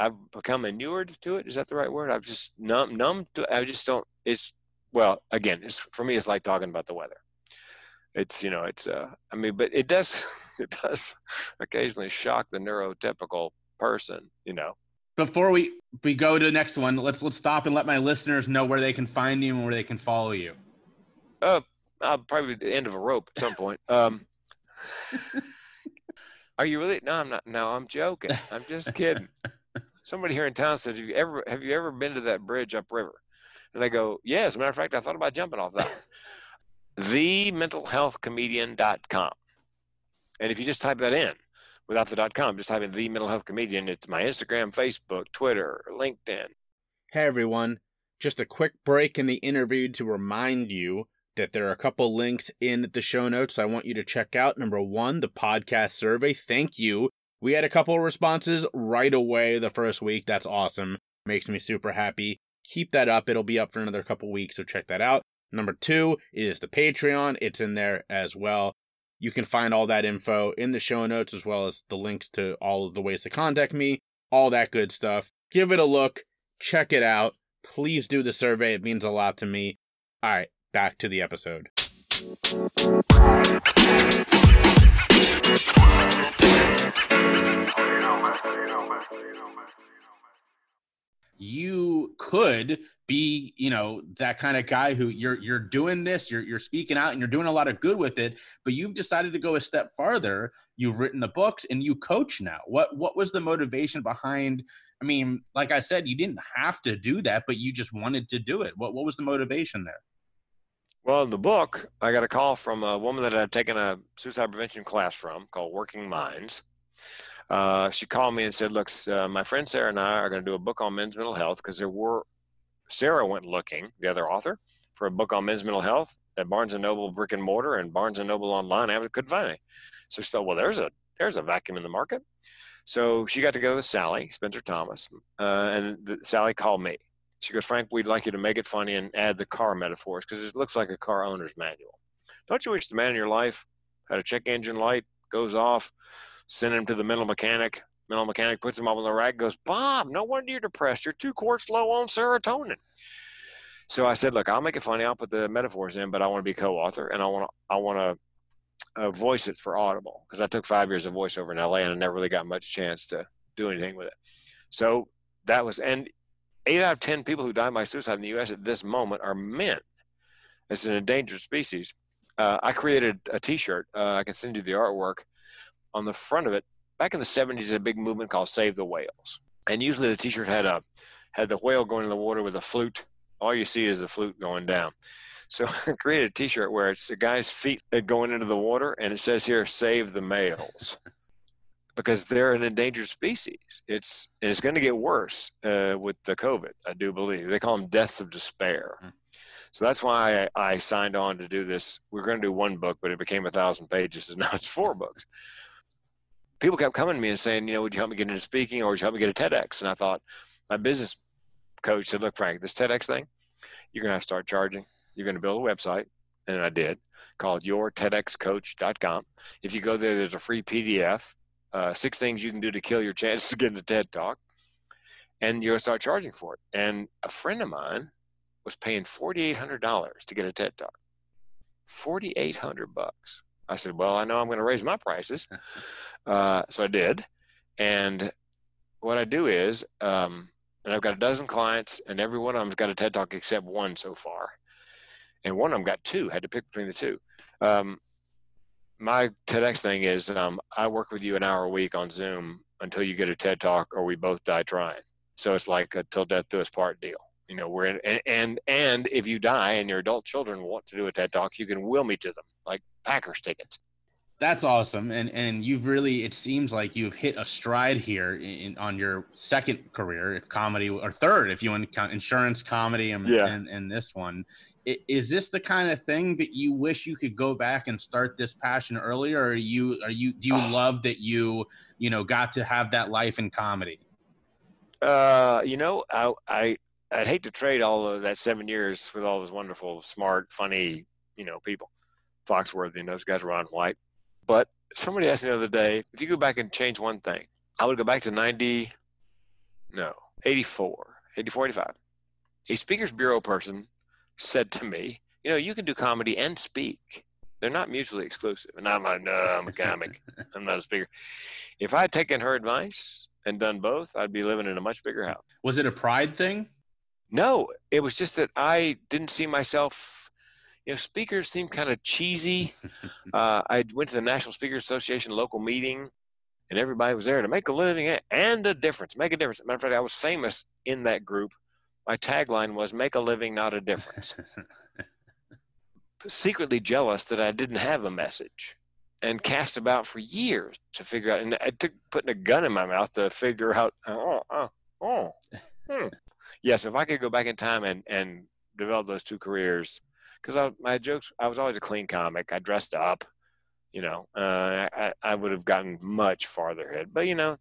I've become inured to it. Is that the right word? I've just numb, numb to. I just don't. It's well, again, it's for me. It's like talking about the weather. It's you know, it's. uh I mean, but it does. (laughs) It does occasionally shock the neurotypical person. You know. Before we we go to the next one, let's let's stop and let my listeners know where they can find you and where they can follow you. Uh, I'll probably the end of a rope at some point. Um. (laughs) Are you really? No, I'm not. No, I'm joking. I'm just kidding (laughs) somebody here in town said, "Have you ever have you ever been to that bridge upriver?" And I go, "Yeah." As a matter of fact, I thought about jumping off that. (laughs) TheMentalHealthComedian.com, and if you just type that in without the .com, just type in the mental health comedian. It's my Instagram, Facebook, Twitter, LinkedIn. Hey everyone, just a quick break in the interview to remind you that there are a couple links in the show notes I want you to check out. Number one, the podcast survey. Thank you we had a couple of responses right away the first week. That's awesome. Makes me super happy. Keep that up. It'll be up for another couple weeks, so check that out. Number two is the Patreon. It's in there as well. You can find all that info in the show notes as well as the links to all of the ways to contact me, all that good stuff. Give it a look, check it out. Please do the survey, it means a lot to me. All right, back to the episode you could be you know that kind of guy who you're you're doing this you're you're speaking out and you're doing a lot of good with it but you've decided to go a step farther. You've written the books and you coach now. What what was the motivation behind i mean like i said you didn't have to do that but you just wanted to do it. What what was the motivation there? Well, in the book, I got a call from a woman that I'd taken a suicide prevention class from called Working Minds. Uh, she called me and said, "Look, uh, my friend Sarah and I are going to do a book on men's mental health because there were Sarah went looking, the other author, for a book on men's mental health at Barnes and Noble brick and mortar and Barnes and Noble online. I couldn't find any. So she thought, well, there's a there's a vacuum in the market. So she got together with Sally Spencer Thomas, uh, and the, Sally called me. She goes, Frank, we'd like you to make it funny and add the car metaphors because it looks like a car owner's manual. Don't you wish the man in your life had a check engine light, goes off, send him to the mental mechanic. Mental mechanic puts him up on the rack, goes, Bob, no wonder you're depressed. You're two quarts low on serotonin. So I said, look, I'll make it funny. I'll put the metaphors in, but I want to be co-author and I want to, I want to uh, voice it for Audible because I took five years of voiceover in LA and I never really got much chance to do anything with it. So that was, and eight out of 10 people who die by suicide in the U.S. at this moment are men. It's an endangered species. Uh, I created a T-shirt. Uh, I can send you the artwork. On the front of it, back in the 70s, a big movement called Save the Whales, and usually the T-shirt had a had the whale going in the water with a flute. All you see is the flute going down. So (laughs) I created a T-shirt where it's the guy's feet going into the water, and it says here, "Save the males." (laughs) because they're an endangered species. It's and it's going to get worse uh, with the COVID. I do believe they call them deaths of despair. Mm. So that's why I, I, signed on to do this. We are going to do one book, but it became a thousand pages, and now it's four books. People kept coming to me and saying, you know, would you help me get into speaking, or would you help me get a TEDx? And I thought, my business coach said, look, Frank, this TEDx thing, you're going to have to start charging. You're going to build a website, and I did, called yourtedxcoach.com. If you go there, there's a free PDF uh, six things you can do to kill your chances of getting a TED Talk, and you'll start charging for it. And a friend of mine was paying forty eight hundred dollars to get a TED Talk. Forty eight hundred bucks. I said, "Well, I know I'm going to raise my prices," uh, so I did. And what I do is, um, and I've got a dozen clients, and every one of them's got a TED Talk except one so far, and one of them got two. Had to pick between the two. Um, my TEDx thing is um, I work with you an hour a week on Zoom until you get a TED talk or we both die trying. So it's like a till death do us part deal. You know, we're in, and, and and if you die and your adult children want to do a TED talk, you can will me to them like Packers tickets. That's awesome, and and you've really it seems like you've hit a stride here in, on your second career, if comedy or third, if you want to count insurance, comedy, and Yeah. and, and this one. Is this the kind of thing that you wish you could go back and start this passion earlier, or are you are you do you Oh. (sighs) love that you you know got to have that life in comedy? Uh, you know, I I I'd hate to trade all of that seven years with all those wonderful, smart, funny, you know, people, Foxworthy and those guys, Ron White. But somebody asked me the other day, if you go back and change one thing, I would go back to 90, no, 84, 84, 85. A Speakers Bureau person said to me, you know, you can do comedy and speak. They're not mutually exclusive. And I'm like, no, I'm a comic. I'm not a speaker. If I had taken her advice and done both, I'd be living in a much bigger house. Was it a pride thing? No, it was just that I didn't see myself. You know, speakers seem kind of cheesy. (laughs) Uh, I went to the National Speakers Association local meeting, and everybody was there to make a living and a difference. Make a difference. Matter of fact, I was famous in that group. My tagline was "Make a living, not a difference." (laughs) Secretly jealous that I didn't have a message, and cast about for years to figure out. And it took putting a gun in my mouth to figure out. Oh, oh, oh. Hmm yes, if I could go back in time and and develop those two careers, because my jokes, I was always a clean comic. I dressed up, you know. Uh, I I would have gotten much farther ahead, but you know,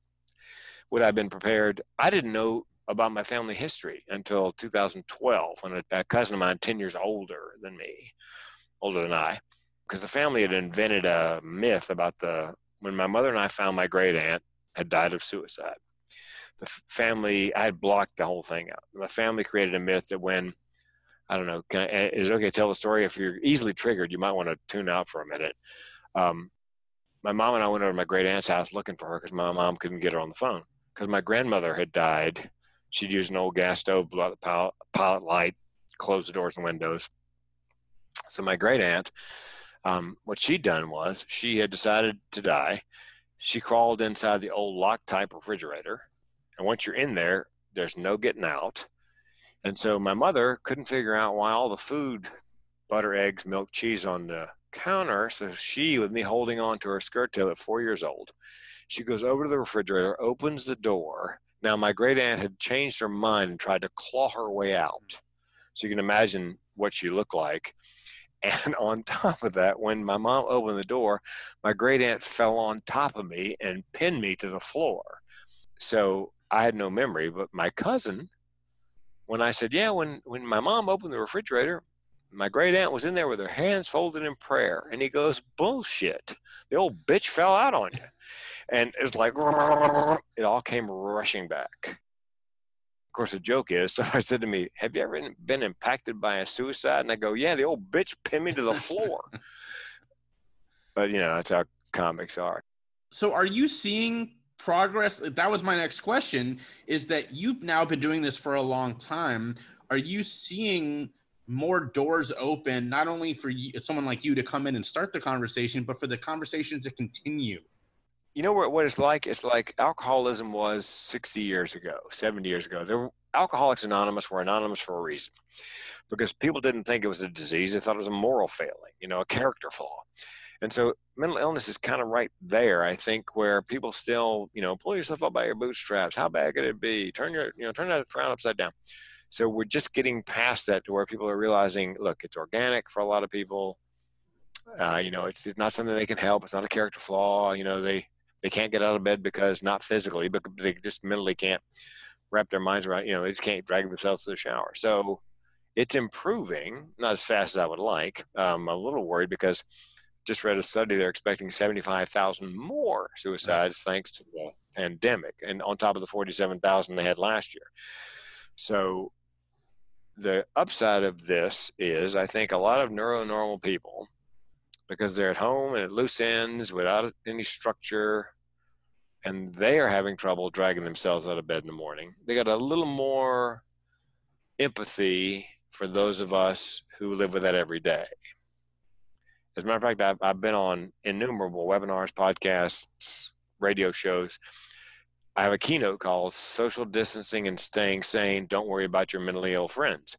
would I have been prepared? I didn't know about my family history until 2012 when a, a cousin of mine, 10 years older than me, older than I, because the family had invented a myth about the when my mother and I found my great aunt had died of suicide the family i had blocked the whole thing out. The family created a myth that when i don't know can I, eh, is it okay to tell the story? If you're easily triggered you might want to tune out for a minute. Um, my mom and i went over to my great aunt's house looking for her because my mom couldn't get her on the phone. Because my grandmother had died. She'd used an old gas stove blew out the pilot, pilot light closed the doors and windows. So my great aunt um, what she'd done was she had decided to die. She crawled inside the old lock type refrigerator and once you're in there, there's no getting out. And so uh-huh. my mother couldn't figure out why all the food, butter, eggs, milk, cheese on the counter. So she, with me holding on to her skirt tail at four years old, she goes over to the refrigerator, opens the door. Now, my great aunt had changed her mind and tried to claw her way out. Mm. So you can imagine what she looked like. (laughs) And on top of that, when my mom opened the door, my great aunt fell on top of me and pinned me to the floor. So I had no memory, but my cousin, when I said, "Yeah," when when my mom opened the refrigerator, my great aunt was in there with her hands folded in prayer, and he goes, "Bullshit! The old bitch fell out on you," and it's like it all came rushing back. Of course, the joke is, (laughs) somebody said to me, "Have you ever been impacted by a suicide?" And I go, "Yeah, the old bitch pinned me to the floor." (laughs) but you know, that's how comics are. So are you seeing progress? That was my next question is that you've now been doing this for a long time. Are you seeing more doors open, not only for you, someone like you to come in and start the conversation, but for the conversation to continue? you know what, what it's like? It's like alcoholism was 60 years ago, 70 years ago. There Alcoholics Anonymous were anonymous for a reason because people didn't think it was a disease. They thought it was a moral failing, you know, a character flaw. And so mental illness is kind of right there, I think, where people still, you know, pull yourself up by your bootstraps. How bad could it be? Turn your, you know, turn that frown upside down. So we're just getting past that to where people are realizing, look, it's organic for a lot of people. Uh, you know, it's, it's not something they can help. It's not a character flaw. You know, they, they can't get out of bed because not physically, but they just mentally can't wrap their minds around, you know, they just can't drag themselves to the shower. So it's improving, not as fast as I would like. Um, I'm a little worried because just read a study they're expecting 75,000 more suicides thanks to the pandemic and on top of the 47,000 they had last year. So the upside of this is I think a lot of neuronormal people because they're at home and at loose ends without any structure and they are having trouble dragging themselves out of bed in the morning. They got a little more empathy for those of us who live with that every day. As a matter of fact, I've, I've been on innumerable webinars, podcasts, radio shows. I have a keynote called Social Distancing and Staying Sane. Don't worry about your mentally ill friends.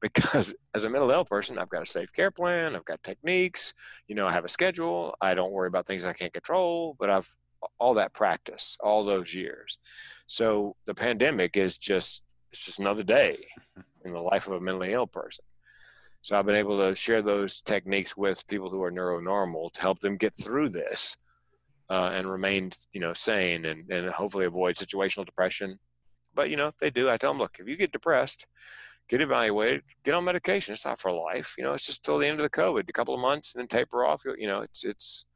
Because as a mentally ill person, I've got a safe care plan, I've got techniques, you know, I have a schedule, I don't worry about things I can't control, but I've all that practice all those years. So the pandemic is just it's just another day in the life of a mentally ill person. So I've been able to share those techniques with people who are neuronormal to help them get through this uh, and remain, you know, sane and, and hopefully avoid situational depression. But you know, if they do, I tell them, look, if you get depressed, get evaluated, get on medication. It's not for life. You know, it's just till the end of the COVID, a couple of months, and then taper off. You know, it's it's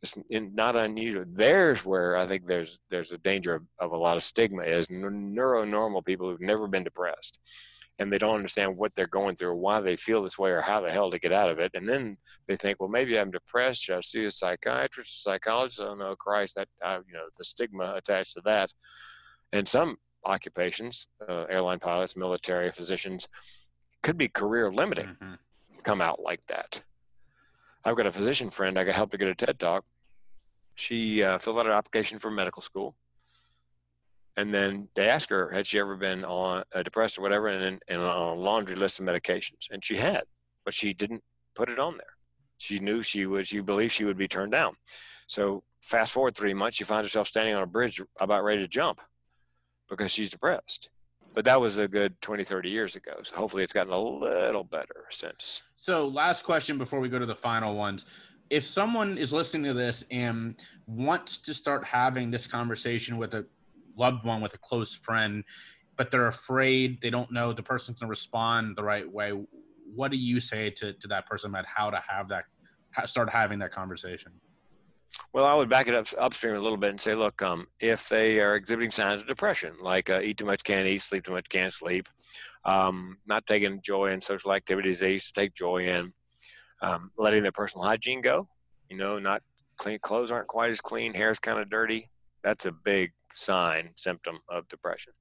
it's not unusual. There's where I think there's there's a danger of, of a lot of stigma is neuronormal people who've never been depressed and they don't understand what they're going through or why they feel this way or how the hell to get out of it. And then they think, well, maybe I'm depressed. Should I see a psychiatrist, a psychologist? Oh no, Christ, that uh, you know the stigma attached to that. And some occupations, uh, airline pilots, military, physicians, could be career limiting. Mm-hmm. Come out like that. I've got a physician friend. I got help to get a TED talk. She uh, filled out an application for medical school and then they asked her had she ever been on uh, depressed or whatever and, and on a laundry list of medications and she had but she didn't put it on there. She knew she would she believed she would be turned down. So fast forward three months she finds herself standing on a bridge about ready to jump because she's depressed. But that was a good 20 30 years ago so hopefully it's gotten a little better since. So last question before we go to the final ones. If someone is listening to this and wants to start having this conversation with a loved one with a close friend but they're afraid they don't know the person's to respond the right way what do you say to, to that person about how to have that start having that conversation well, I would back it up upstream a little bit and say, look, um, if they are exhibiting signs of depression, like uh, eat too much, can't eat, sleep too much, can't sleep, um, not taking joy in social activities they used to take joy in, um, letting their personal hygiene go, you know, not clean clothes aren't quite as clean, hair's kind of dirty. That's a big sign symptom of depression.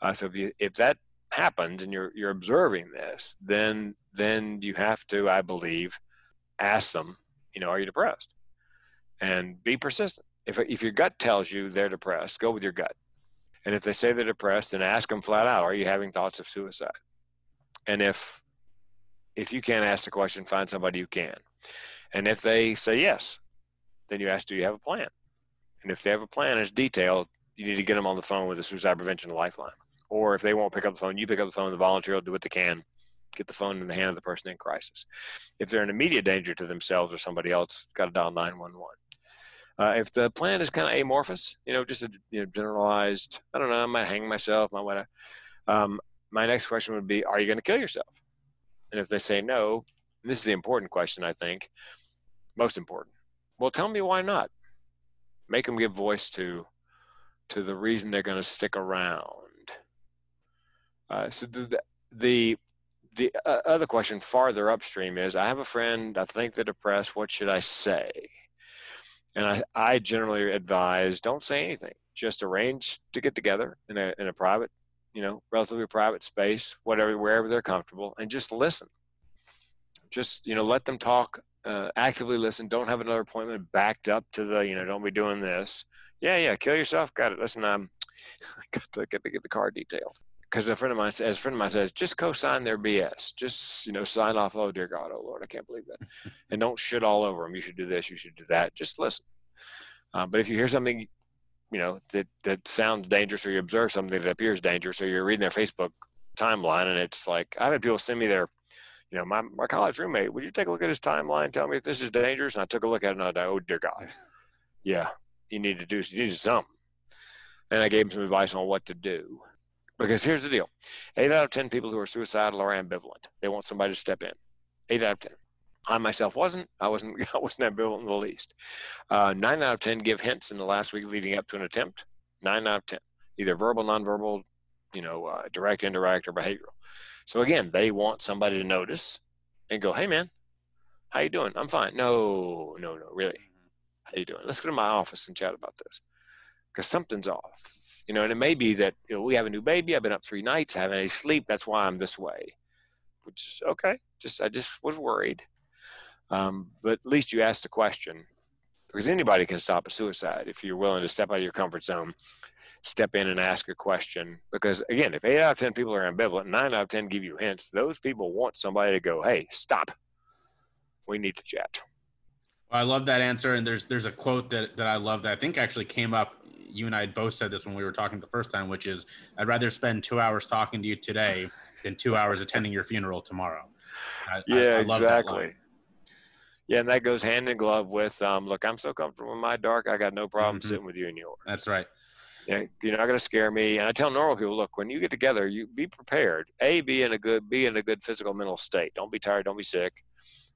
Uh, so if you if that happens and you're you're observing this, then then you have to, I believe, ask them, you know, are you depressed? And be persistent. If if your gut tells you they're depressed, go with your gut. And if they say they're depressed, then ask them flat out, are you having thoughts of suicide? And if if you can't ask the question, find somebody who can. And if they say yes, then you ask, do you have a plan? And if they have a plan it's detailed, you need to get them on the phone with the suicide prevention lifeline. Or if they won't pick up the phone, you pick up the phone. The volunteer will do what they can, get the phone in the hand of the person in crisis. If they're in immediate danger to themselves or somebody else, got to dial 911. Uh, if the plan is kind of amorphous, you know, just a you know, generalized, I don't know, I might hang myself, I might, um, my next question would be, are you going to kill yourself? And if they say no, this is the important question, I think, most important. Well, tell me why not make them give voice to to the reason they're going to stick around. Uh, so the the the uh, other question farther upstream is: I have a friend. I think they're depressed. What should I say? And I, I generally advise don't say anything. Just arrange to get together in a in a private, you know, relatively private space, whatever wherever they're comfortable, and just listen. Just you know, let them talk uh, actively listen. Don't have another appointment backed up to the, you know, don't be doing this. Yeah, yeah, kill yourself. Got it. Listen, I'm, (laughs) I got to get to get the car detailed. Because a friend of mine, as a friend of mine says, just co-sign their BS. Just you know, sign off. Oh dear God, oh Lord, I can't believe that. (laughs) and don't shit all over them. You should do this. You should do that. Just listen. Uh, but if you hear something, you know, that that sounds dangerous, or you observe something that appears dangerous, or you're reading their Facebook timeline, and it's like I've had people send me their you know, my, my college roommate, would you take a look at his timeline? Tell me if this is dangerous. And I took a look at it and I thought, oh, dear God. (laughs) Yeah, you need to do, you need something. And I gave him some advice on what to do. Because here's the deal eight out of 10 people who are suicidal are ambivalent. They want somebody to step in. Eight out of 10. I myself wasn't. I wasn't. (laughs) I wasn't ambivalent in the least. Uh, nine out of ten give hints in the last week leading up to an attempt. Nine out of ten, either verbal, nonverbal, you know, uh, direct, indirect, or behavioral. So again, they want somebody to notice and go, "Hey, man, how you doing? I'm fine." No, no, no, really. How you doing? Let's go to my office and chat about this because something's off. You know, and it may be that you know, we have a new baby. I've been up three nights, haven't any sleep. That's why I'm this way. Which is okay. Just I just was worried. Um, but at least you asked the question because anybody can stop a suicide if you're willing to step out of your comfort zone, step in and ask a question. Because again, if eight out of 10 people are ambivalent, nine out of 10 give you hints, those people want somebody to go, hey, stop. We need to chat. I love that answer. And there's there's a quote that, that I love that I think actually came up. You and I both said this when we were talking the first time, which is I'd rather spend two hours talking to you today than two hours attending your funeral tomorrow. I, yeah, I, I exactly. Yeah, and that goes hand in glove with um, look, I'm so comfortable in my dark, I got no problem mm-hmm. sitting with you in yours. That's right. Yeah, you're not going to scare me. And I tell normal people, look, when you get together, you be prepared. A, be in a good, be in a good physical mental state. Don't be tired. Don't be sick,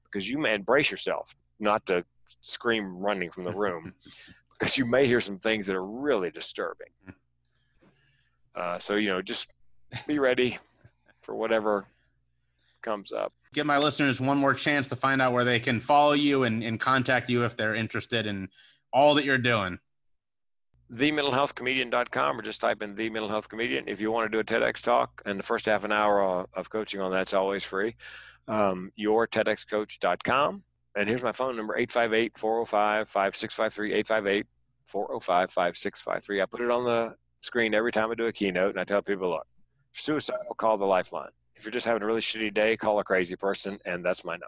because you may embrace yourself, not to scream running from the room, (laughs) because you may hear some things that are really disturbing. Uh, so you know, just be ready for whatever comes up. Give my listeners one more chance to find out where they can follow you and, and contact you if they're interested in all that you're doing. TheMentalHealthComedian.com or just type in The Mental Health Comedian. If you want to do a TEDx talk and the first half an hour of coaching on that's always free. Um, your TEDxCoach.com. And here's my phone number 858 405 5653 858 405 5653. I put it on the screen every time I do a keynote and I tell people, look, suicidal, call the lifeline. If you're just having a really shitty day, call a crazy person, and that's my number.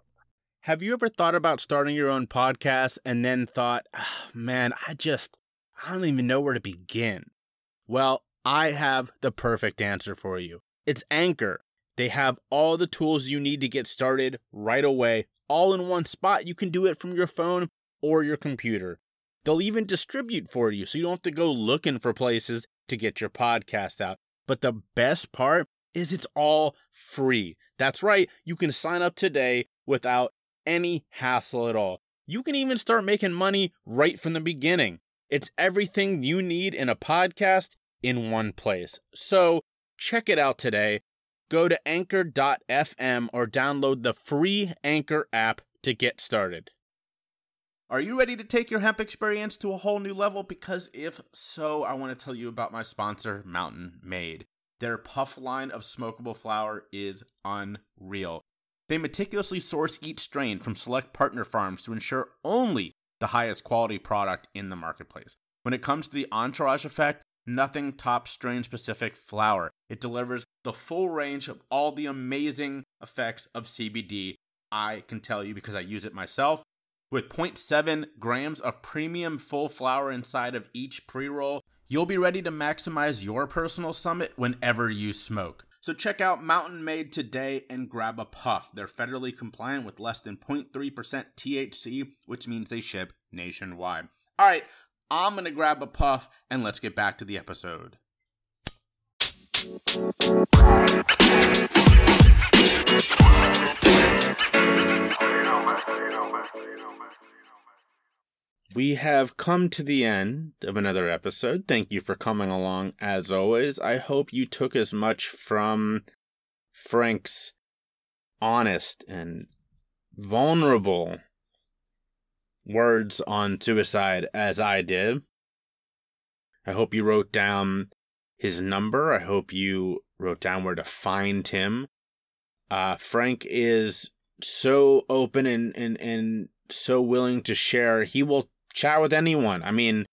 Have you ever thought about starting your own podcast and then thought, oh, man, I just, I don't even know where to begin? Well, I have the perfect answer for you. It's Anchor. They have all the tools you need to get started right away, all in one spot. You can do it from your phone or your computer. They'll even distribute for you so you don't have to go looking for places to get your podcast out. But the best part is it's all free. That's right, you can sign up today without any hassle at all. You can even start making money right from the beginning. It's everything you need in a podcast in one place. So check it out today. Go to anchor.fm or download the free Anchor app to get started. Are you ready to take your hemp experience to a whole new level? Because if so, I want to tell you about my sponsor, Mountain Made. Their puff line of smokable flower is unreal. They meticulously source each strain from select partner farms to ensure only the highest quality product in the marketplace. When it comes to the entourage effect, nothing tops strain specific flower. It delivers the full range of all the amazing effects of CBD. I can tell you because I use it myself. With 0.7 grams of premium full flower inside of each pre roll, You'll be ready to maximize your personal summit whenever you smoke. So check out Mountain Made today and grab a puff. They're federally compliant with less than 0.3% THC, which means they ship nationwide. All right, I'm going to grab a puff and let's get back to the episode. We have come to the end of another episode. Thank you for coming along as always. I hope you took as much from Frank's honest and vulnerable words on suicide as I did. I hope you wrote down his number. I hope you wrote down where to find him. Uh, Frank is so open and, and, and so willing to share. He will chat with anyone. I mean,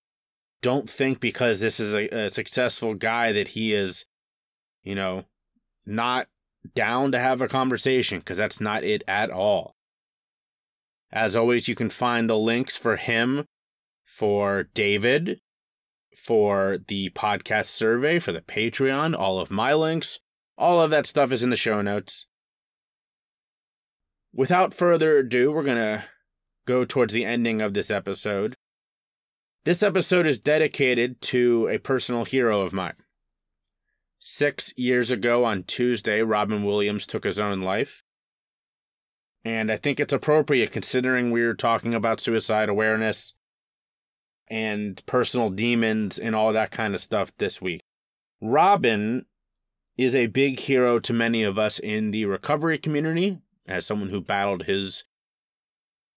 don't think because this is a, a successful guy that he is, you know, not down to have a conversation because that's not it at all. As always, you can find the links for him, for David, for the podcast survey, for the Patreon, all of my links. All of that stuff is in the show notes. Without further ado, we're going to go towards the ending of this episode. This episode is dedicated to a personal hero of mine. Six years ago on Tuesday, Robin Williams took his own life. And I think it's appropriate considering we are talking about suicide awareness and personal demons and all that kind of stuff this week. Robin is a big hero to many of us in the recovery community as someone who battled his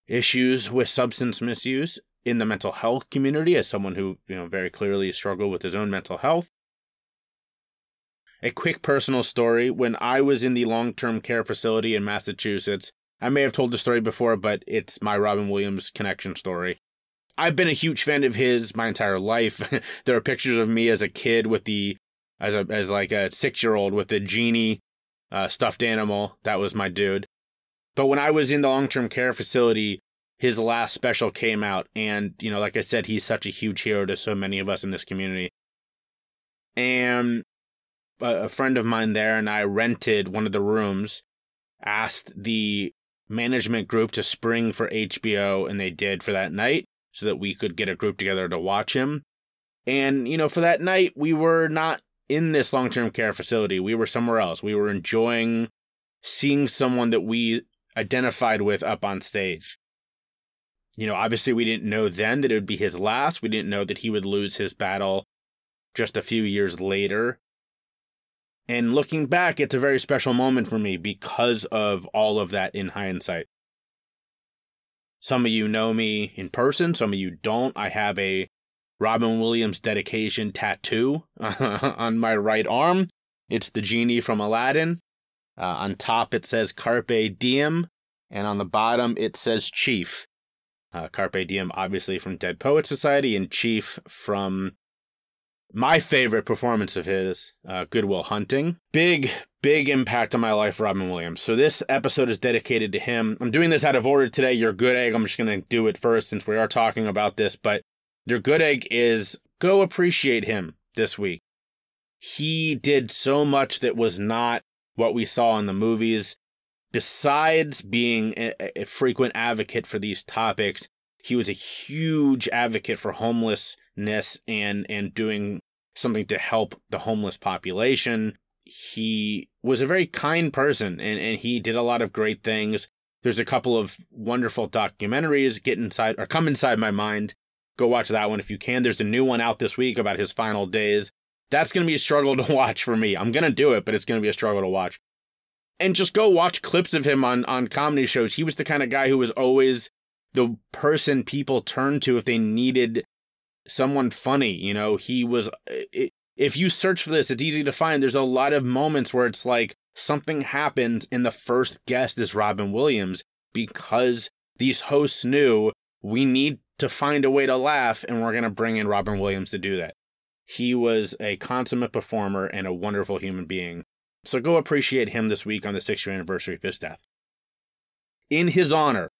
issues with substance misuse in the mental health community as someone who, you know, very clearly struggled with his own mental health. A quick personal story when I was in the long term care facility in Massachusetts, I may have told the story before, but it's my Robin Williams connection story. I've been a huge fan of his my entire life. (laughs) there are pictures of me as a kid with the as a as like a six year old with the genie uh, stuffed animal. That was my dude. But when I was in the long term care facility, his last special came out, and you know, like I said, he's such a huge hero to so many of us in this community. And a friend of mine there and I rented one of the rooms, asked the management group to spring for HBO, and they did for that night so that we could get a group together to watch him. And, you know, for that night, we were not in this long term care facility. We were somewhere else. We were enjoying seeing someone that we identified with up on stage. You know, obviously, we didn't know then that it would be his last. We didn't know that he would lose his battle just a few years later. And looking back, it's a very special moment for me because of all of that in hindsight. Some of you know me in person, some of you don't. I have a Robin Williams dedication tattoo (laughs) on my right arm. It's the genie from Aladdin. Uh, on top, it says Carpe Diem, and on the bottom, it says Chief. Uh, Carpe Diem, obviously from Dead Poet Society, and Chief from my favorite performance of his, uh, Good Will Hunting. Big, big impact on my life, Robin Williams. So this episode is dedicated to him. I'm doing this out of order today. Your good egg, I'm just going to do it first since we are talking about this. But your good egg is go appreciate him this week. He did so much that was not what we saw in the movies. Besides being a, a frequent advocate for these topics, he was a huge advocate for homelessness and and doing something to help the homeless population. He was a very kind person and, and he did a lot of great things. There's a couple of wonderful documentaries get inside or come inside my mind. Go watch that one if you can. There's a new one out this week about his final days. That's going to be a struggle (laughs) to watch for me. I'm going to do it, but it's going to be a struggle to watch. And just go watch clips of him on on comedy shows. He was the kind of guy who was always the person people turned to if they needed someone funny. You know, he was. Uh, it, if you search for this, it's easy to find. There's a lot of moments where it's like something happens, and the first guest is Robin Williams because these hosts knew we need to find a way to laugh, and we're going to bring in Robin Williams to do that. He was a consummate performer and a wonderful human being. So go appreciate him this week on the six year anniversary of his death. In his honor,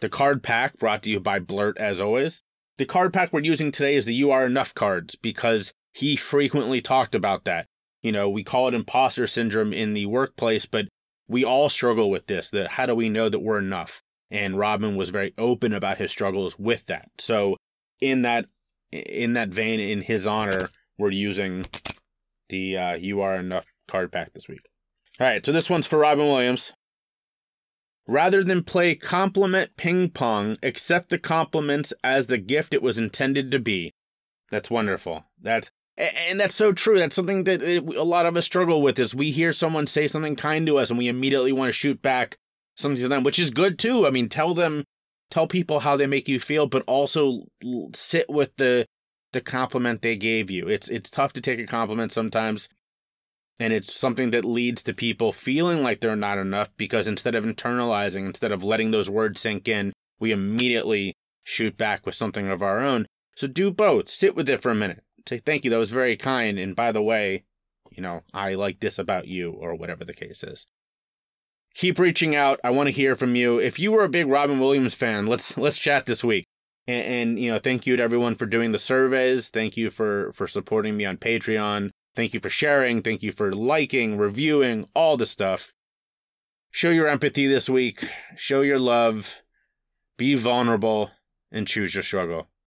the card pack brought to you by Blurt as always. The card pack we're using today is the You Are Enough cards because he frequently talked about that. You know, we call it imposter syndrome in the workplace, but we all struggle with this. The how do we know that we're enough? And Robin was very open about his struggles with that. So in that in that vein, in his honor, we're using the uh, You Are Enough card pack this week. All right, so this one's for Robin Williams. Rather than play compliment ping pong, accept the compliments as the gift it was intended to be. That's wonderful. That and that's so true. That's something that a lot of us struggle with. Is we hear someone say something kind to us, and we immediately want to shoot back something to them, which is good too. I mean, tell them, tell people how they make you feel, but also sit with the the compliment they gave you. It's it's tough to take a compliment sometimes, and it's something that leads to people feeling like they're not enough because instead of internalizing, instead of letting those words sink in, we immediately shoot back with something of our own. So do both. Sit with it for a minute. Say, thank you. That was very kind. And by the way, you know, I like this about you, or whatever the case is. Keep reaching out. I want to hear from you. If you were a big Robin Williams fan, let's let's chat this week. And, and you know, thank you to everyone for doing the surveys. Thank you for for supporting me on Patreon. Thank you for sharing. Thank you for liking, reviewing, all the stuff. Show your empathy this week. Show your love. Be vulnerable and choose your struggle.